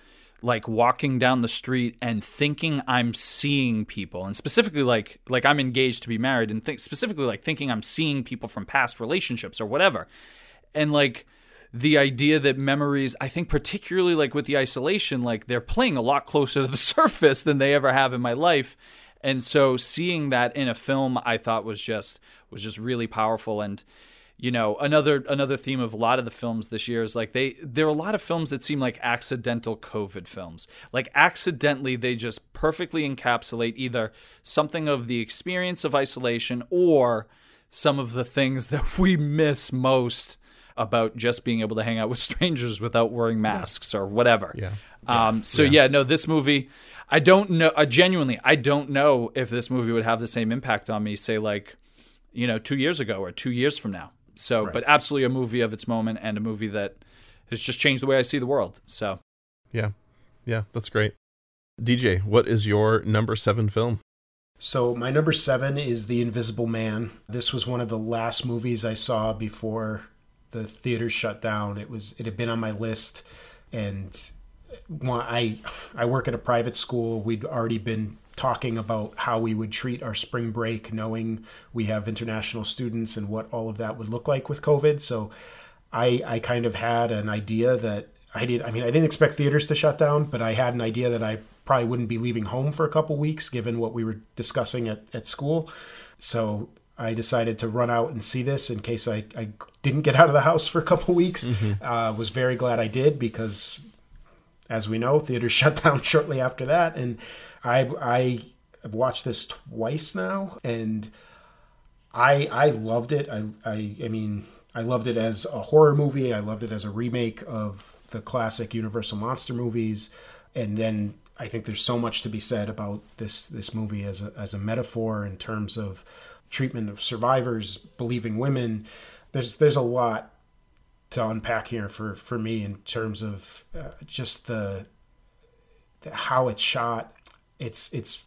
like walking down the street and thinking I'm seeing people, and specifically like like I'm engaged to be married, and think specifically like thinking I'm seeing people from past relationships or whatever, and like the idea that memories, I think particularly like with the isolation, like they're playing a lot closer to the surface than they ever have in my life. And so seeing that in a film I thought was just was just really powerful and you know another another theme of a lot of the films this year is like they there are a lot of films that seem like accidental covid films like accidentally they just perfectly encapsulate either something of the experience of isolation or some of the things that we miss most about just being able to hang out with strangers without wearing masks or whatever. Yeah. Um, so yeah. no, this movie, I don't know. Uh, genuinely, I don't know if this movie would have the same impact on me, say like, you know, two years ago or two years from now. So, but absolutely a movie of its moment and a movie that has just changed the way I see the world. So, Yeah. Yeah, that's great. DJ, what is your number 7 film? So my number seven is The Invisible Man. This was one of the last movies I saw before the theaters shut down. It was it had been on my list, and I I work at a private school. We'd already been talking about how we would treat our spring break, knowing we have international students and what all of that would look like with COVID. So I I kind of had an idea that I did. I mean, I didn't expect theaters to shut down, but I had an idea that I probably wouldn't be leaving home for a couple weeks, given what we were discussing at, at school. So I decided to run out and see this in case I, I didn't get out of the house for a couple weeks. Uh, was very glad I did because, as we know, theaters shut down shortly after that, and I I have watched this twice now, and I I loved it. I I I mean I loved it as a horror movie. I loved it as a remake of the classic Universal monster movies, and then I think there's so much to be said about this this movie as a as a metaphor in terms of treatment of survivors, believing women. There's there's a lot to unpack here for for me in terms of uh, just the, the how it's shot. It's it's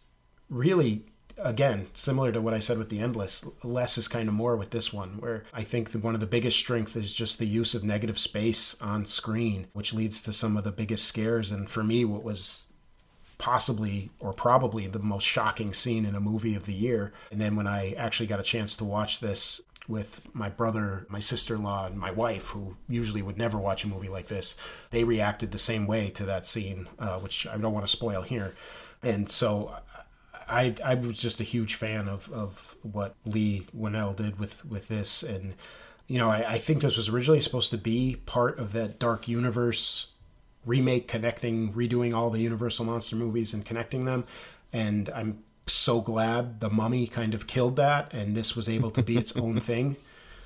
really again similar to what I said with the endless. Less is kind of more with this one, where I think one of the biggest strength is just the use of negative space on screen, which leads to some of the biggest scares. And for me, what was possibly or probably the most shocking scene in a movie of the year. And then when I actually got a chance to watch this with my brother, my sister in law, and my wife, who usually would never watch a movie like this, they reacted the same way to that scene, uh, which I don't want to spoil here. And so I, I was just a huge fan of, of what Leigh Whannell did with, with this. And, you know, I, I think this was originally supposed to be part of that dark universe remake connecting redoing all the universal monster movies and connecting them and i'm so glad the mummy kind of killed that and this was able to be its own thing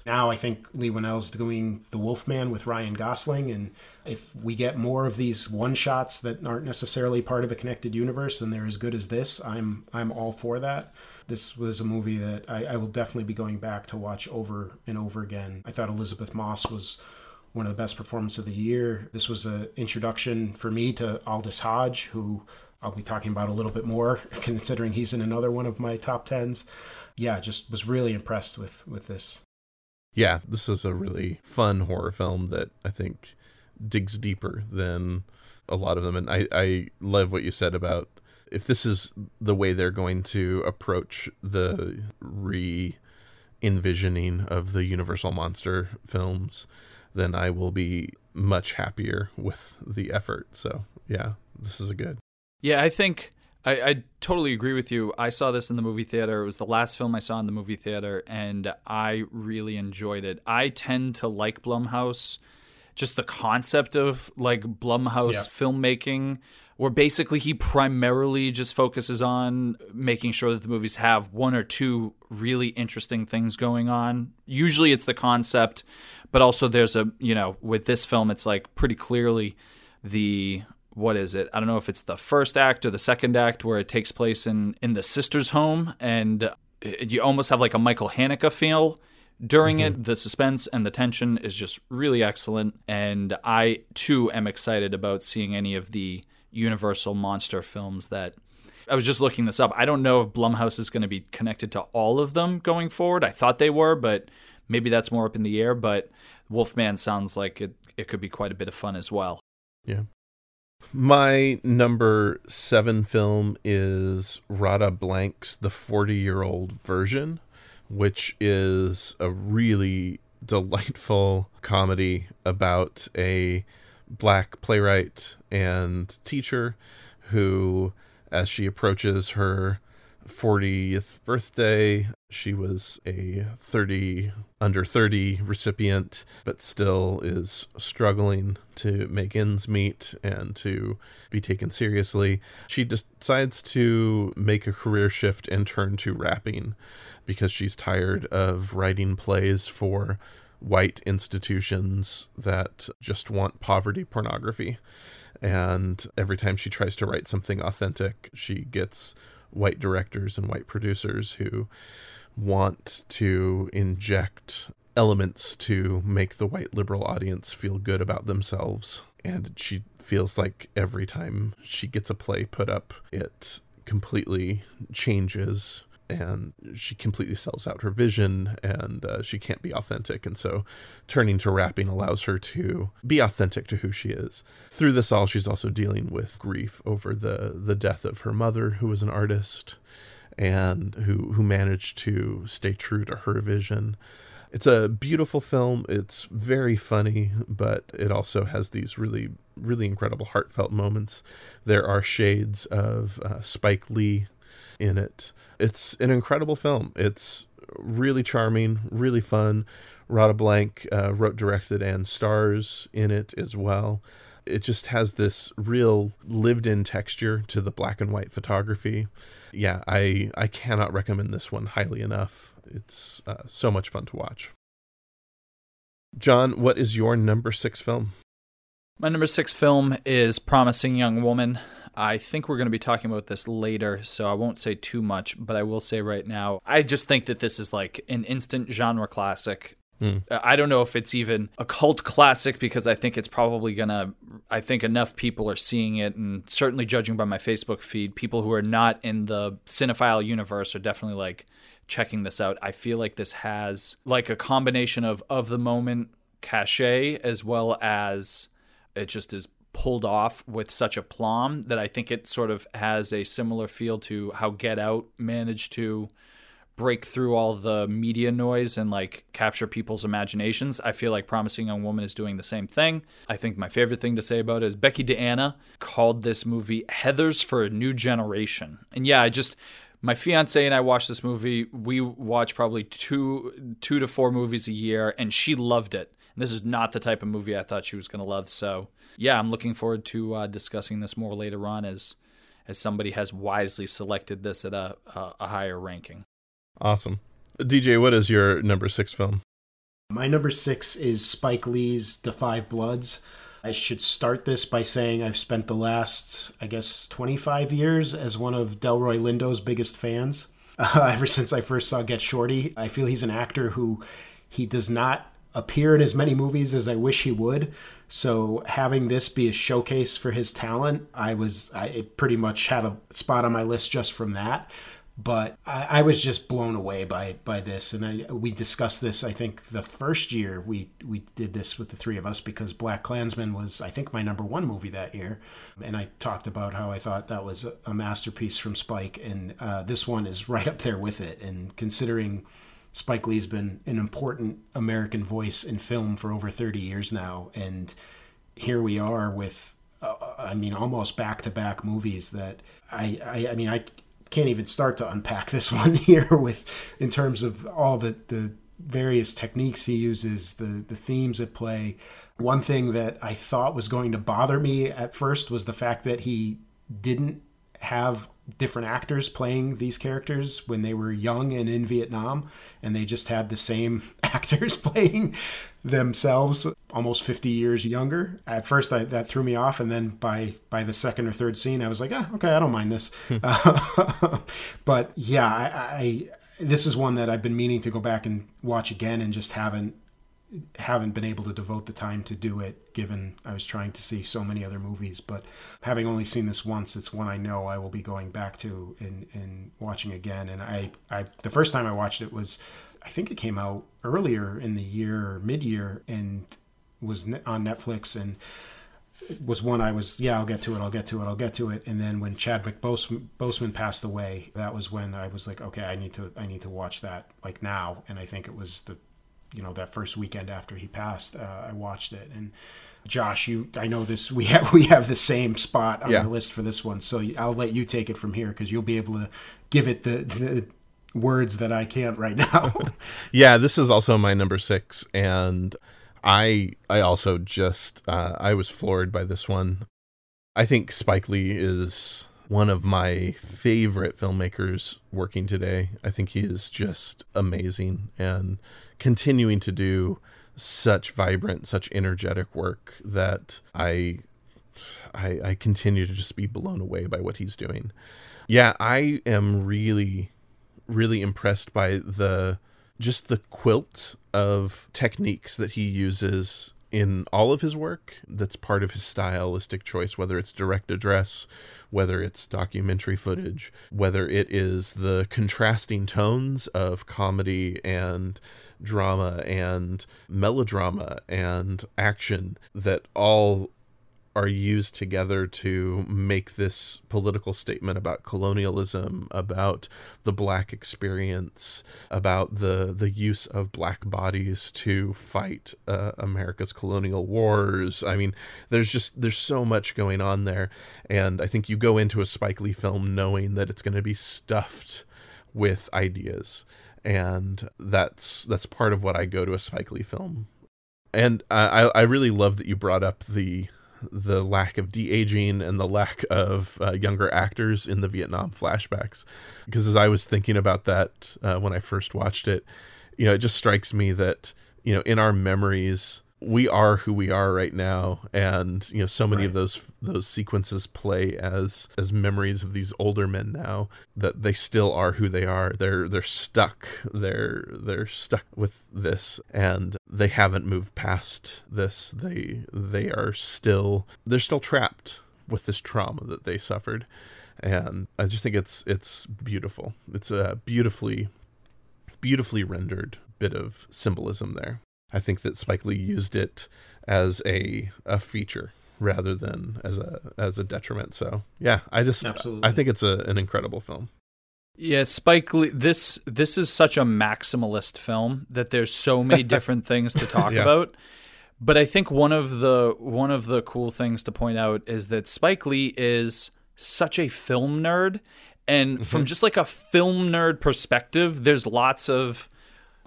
now i think lee Whannell's doing the wolfman with ryan gosling and if we get more of these one shots that aren't necessarily part of a connected universe and they're as good as this i'm i'm all for that this was a movie that I, I will definitely be going back to watch over and over again i thought elizabeth moss was one of the best performances of the year. This was an introduction for me to Aldis Hodge, who I'll be talking about a little bit more, considering he's in another one of my top tens. Yeah, just was really impressed with with this. Yeah, this is a really fun horror film that I think digs deeper than a lot of them. And I, I love what you said about if this is the way they're going to approach the re envisioning of the Universal Monster films, then I will be much happier with the effort. So, yeah, this is a good. Yeah, I think I, I, totally agree with you. I saw this in the movie theater. It was the last film I saw in the movie theater, and I really enjoyed it. I tend to like Blumhouse, just the concept of like Blumhouse yeah. filmmaking, where basically he primarily just focuses on making sure that the movies have one or two really interesting things going on. Usually it's the concept, but also there's a, you know, with this film, it's like pretty clearly the what is it? I don't know if it's the first act or the second act where it takes place in in the sister's home, and uh, you almost have like a Michael Haneke feel during mm-hmm. it. The suspense and the tension is just really excellent, and I too am excited about seeing any of the Universal monster films that. I was just looking this up. I don't know if Blumhouse is going to be connected to all of them going forward. I thought they were, but maybe that's more up in the air. But Wolfman sounds like it, it could be quite a bit of fun as well. Yeah. My number seven film is Radha Blank's The 40 Year Old Version, which is a really delightful comedy about a black playwright and teacher who, as she approaches her 40th birthday. She was a 30 under 30 recipient, but still is struggling to make ends meet and to be taken seriously. She decides to make a career shift and turn to rapping because she's tired of writing plays for white institutions that just want poverty pornography. And every time she tries to write something authentic, she gets white directors and white producers who want to inject elements to make the white liberal audience feel good about themselves. And she feels like every time she gets a play put up, it completely changes and she completely sells out her vision and uh, she can't be authentic and so turning to rapping allows her to be authentic to who she is. Through this all she's also dealing with grief over the the death of her mother who was an artist and who who managed to stay true to her vision. It's a beautiful film. It's very funny but it also has these really really incredible heartfelt moments. There are shades of uh, spike lee in it it's an incredible film. It's really charming, really fun. Radha Blank uh, wrote, directed, and stars in it as well. It just has this real lived-in texture to the black and white photography. Yeah, I I cannot recommend this one highly enough. It's uh, so much fun to watch. John, what is your number six film? My number six film is Promising Young Woman. I think we're going to be talking about this later, so I won't say too much, but I will say right now, I just think that this is like an instant genre classic. Mm. I don't know if it's even a cult classic because I think it's probably gonna. I think enough people are seeing it, and certainly judging by my Facebook feed, people who are not in the cinephile universe are definitely like checking this out. I feel like this has like a combination of of the moment cachet as well as it just is pulled off with such aplomb that I think it sort of has a similar feel to how Get Out managed to break through all the media noise and like capture people's imaginations. I feel like Promising Young Woman is doing the same thing. I think my favorite thing to say about it is Becky DeAnna called this movie Heathers for a New Generation. And yeah, I just my fiance and I watched this movie. We watch probably two two to four movies a year and she loved it. And this is not the type of movie I thought she was going to love. So yeah, I'm looking forward to uh, discussing this more later on as as somebody has wisely selected this at a, a, a higher ranking. Awesome, DJ. What is your number six film? My number six is Spike Lee's Da 5 Bloods. I should start this by saying I've spent the last, I guess, 25 years as one of Delroy Lindo's biggest fans. Uh, ever since I first saw Get Shorty, I feel he's an actor who he does not appear in as many movies as I wish he would. So having this be a showcase for his talent, I was I pretty much had a spot on my list just from that. But I, I, was just blown away by by this. And I, we discussed this i think the first year we we did this with the three of us because BlacKkKlansman was i think my number one movie that year. And i talked about how i thought that was a, masterpiece from spike. And uh, this one is right up there with it. And considering spike lee's been an important american voice in film for over 30 years now and here we are with uh, I mean, almost back-to-back movies that I, I, I mean, I, can't even start to unpack this one here with in terms of all the the various techniques he uses, the the themes at play. One thing that I thought was going to bother me at first was the fact that he didn't have different actors playing these characters when they were young and in Vietnam, and they just had the same actors playing themselves almost 50 years younger. At first, I, that threw me off, and then by by the second or third scene, I was like, ah, okay, I don't mind this. uh, but yeah, I, I this is one that I've been meaning to go back and watch again, and just haven't haven't been able to devote the time to do it given I was trying to see so many other movies. But having only seen this once it's one I know I will be going back to and, and watching again. And I, I the first time I watched it was I think it came out earlier in the year mid-year and was on Netflix. And was one I was yeah I'll get to it I'll get to it I'll get to it. And then when Chadwick Boseman, Boseman passed away that was when I was like okay I need to I need to watch that like now. And I think it was the you know that first weekend after he passed, uh, I watched it. And Josh, you, I know this. We have we have the same spot on yeah. the list for this one, so I'll let you take it from here because you'll be able to give it the, the words that I can't right now. yeah, this is also my number six, and I I also just uh, I was floored by this one. I think Spike Lee is one of my favorite filmmakers working today. I think he is just amazing and continuing to do such vibrant, such energetic work that I I, I continue to just be blown away by what he's doing. Yeah, I am really, really impressed by the just the quilt of techniques that he uses in all of his work that's part of his stylistic choice, whether it's direct address, whether it's documentary footage, whether it is the contrasting tones of comedy and drama and melodrama and action that all are used together to make this political statement about colonialism, about the black experience, about the the use of black bodies to fight uh, America's colonial wars. I mean, there's just there's so much going on there, and I think you go into a Spike Lee film knowing that it's going to be stuffed with ideas, and that's that's part of what I go to a Spike Lee film. And I I really love that you brought up the the lack of de aging and the lack of uh, younger actors in the Vietnam flashbacks. Because as I was thinking about that uh, when I first watched it, you know, it just strikes me that you know in our memories we are who we are right now and you know so many right. of those those sequences play as as memories of these older men now that they still are who they are. They're they're stuck. They're they're stuck with this and they haven't moved past this. They they are still they're still trapped with this trauma that they suffered and i just think it's it's beautiful. It's a beautifully beautifully rendered bit of symbolism there I think that Spike Lee used it as a a feature rather than as a as a detriment. So yeah, I just Absolutely. I think it's a, an incredible film. Yeah, Spike Lee. This this is such a maximalist film that there's so many different things to talk yeah. about. But I think one of the one of the cool things to point out is that Spike Lee is such a film nerd, and mm-hmm. from just like a film nerd perspective, there's lots of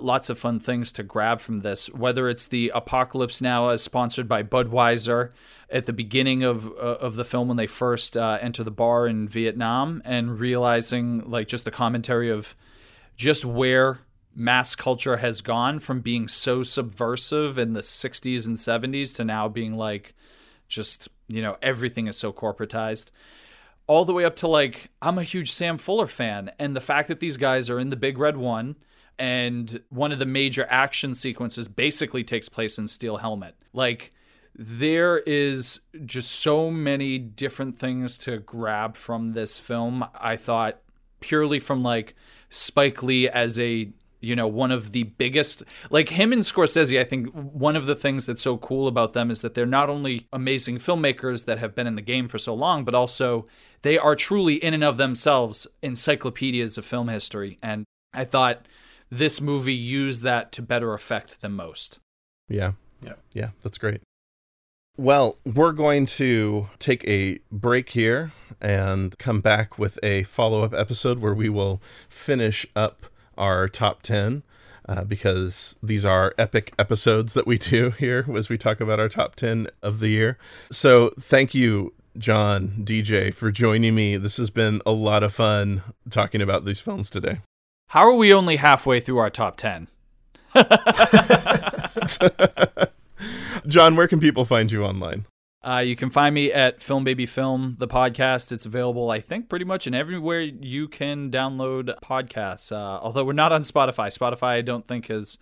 lots of fun things to grab from this, whether it's the Apocalypse Now as sponsored by Budweiser at the beginning of uh, of the film when they first uh, enter the bar in Vietnam and realizing like just the commentary of just where mass culture has gone from being so subversive in the 60s and 70s to now being like just you know everything is so corporatized. All the way up to like I'm a huge Sam Fuller fan and the fact that these guys are in the Big Red One and one of the major action sequences basically takes place in Steel Helmet. Like there is just so many different things to grab from this film. I thought purely from like Spike Lee as a you know one of the biggest like him and Scorsese I think one of the things that's so cool about them is that they're not only amazing filmmakers that have been in the game for so long but also they are truly in and of themselves encyclopedias of film history and I thought this movie used that to better effect than most. Yeah. Yeah. Yeah, that's great. Well, we're going to take a break here and come back with a follow up episode where we will finish up our top 10 uh, because these are epic episodes that we do here as we talk about our top 10 of the year. So, thank you, John, DJ, for joining me. This has been a lot of fun talking about these films today. How are we only halfway through our top 10? John, where can people find you online? Uh, you can find me at Film Baby Film, the podcast. It's available, I think, pretty much in everywhere you can download podcasts. Uh, although we're not on Spotify. Spotify, I don't think has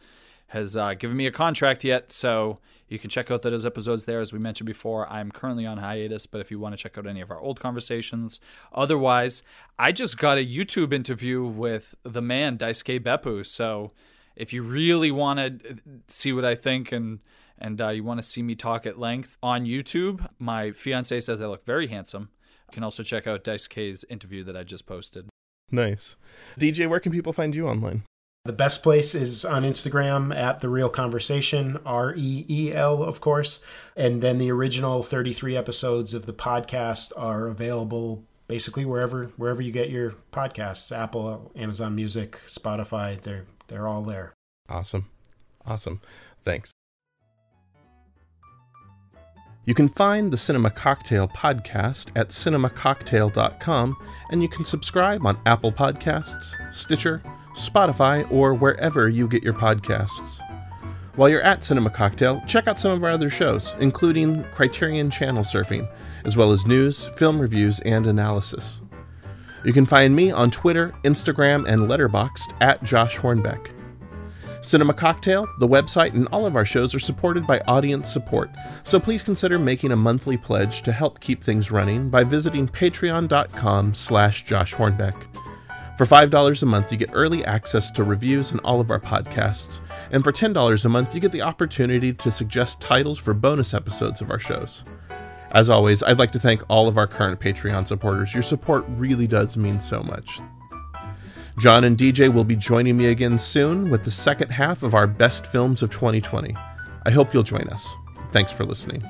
has uh, given me a contract yet, so you can check out those episodes there. As we mentioned before, I'm currently on hiatus, but if you want to check out any of our old conversations, otherwise, I just got a YouTube interview with the man Daisuke Beppu. So if you really want to see what I think and and uh, you want to see me talk at length on YouTube, my fiance says I look very handsome. You can also check out Daisuke's interview that I just posted. Nice. DJ, where can people find you online? The best place is on Instagram at The Reel Conversation, R E E L, of course. And then the original 33 episodes of the podcast are available basically wherever wherever you get your podcasts Apple, Amazon Music, Spotify. They're, they're all there. Awesome. Awesome. Thanks. You can find the Cinema Cocktail podcast at cinemacocktail.com, and you can subscribe on Apple Podcasts, Stitcher, Spotify, or wherever you get your podcasts. While you're at Cinema Cocktail, check out some of our other shows, including Criterion Channel Surfing, as well as news, film reviews, and analysis. You can find me on Twitter, Instagram, and Letterboxd at Josh Hornbeck. Cinema Cocktail, the website, and all of our shows are supported by audience support, so please consider making a monthly pledge to help keep things running by visiting patreon.com slash Josh Hornbeck. For $5 a month, you get early access to reviews and all of our podcasts, and for $10 a month, you get the opportunity to suggest titles for bonus episodes of our shows. As always, I'd like to thank all of our current Patreon supporters. Your support really does mean so much. John and DJ will be joining me again soon with the second half of our best films of 2020. I hope you'll join us. Thanks for listening.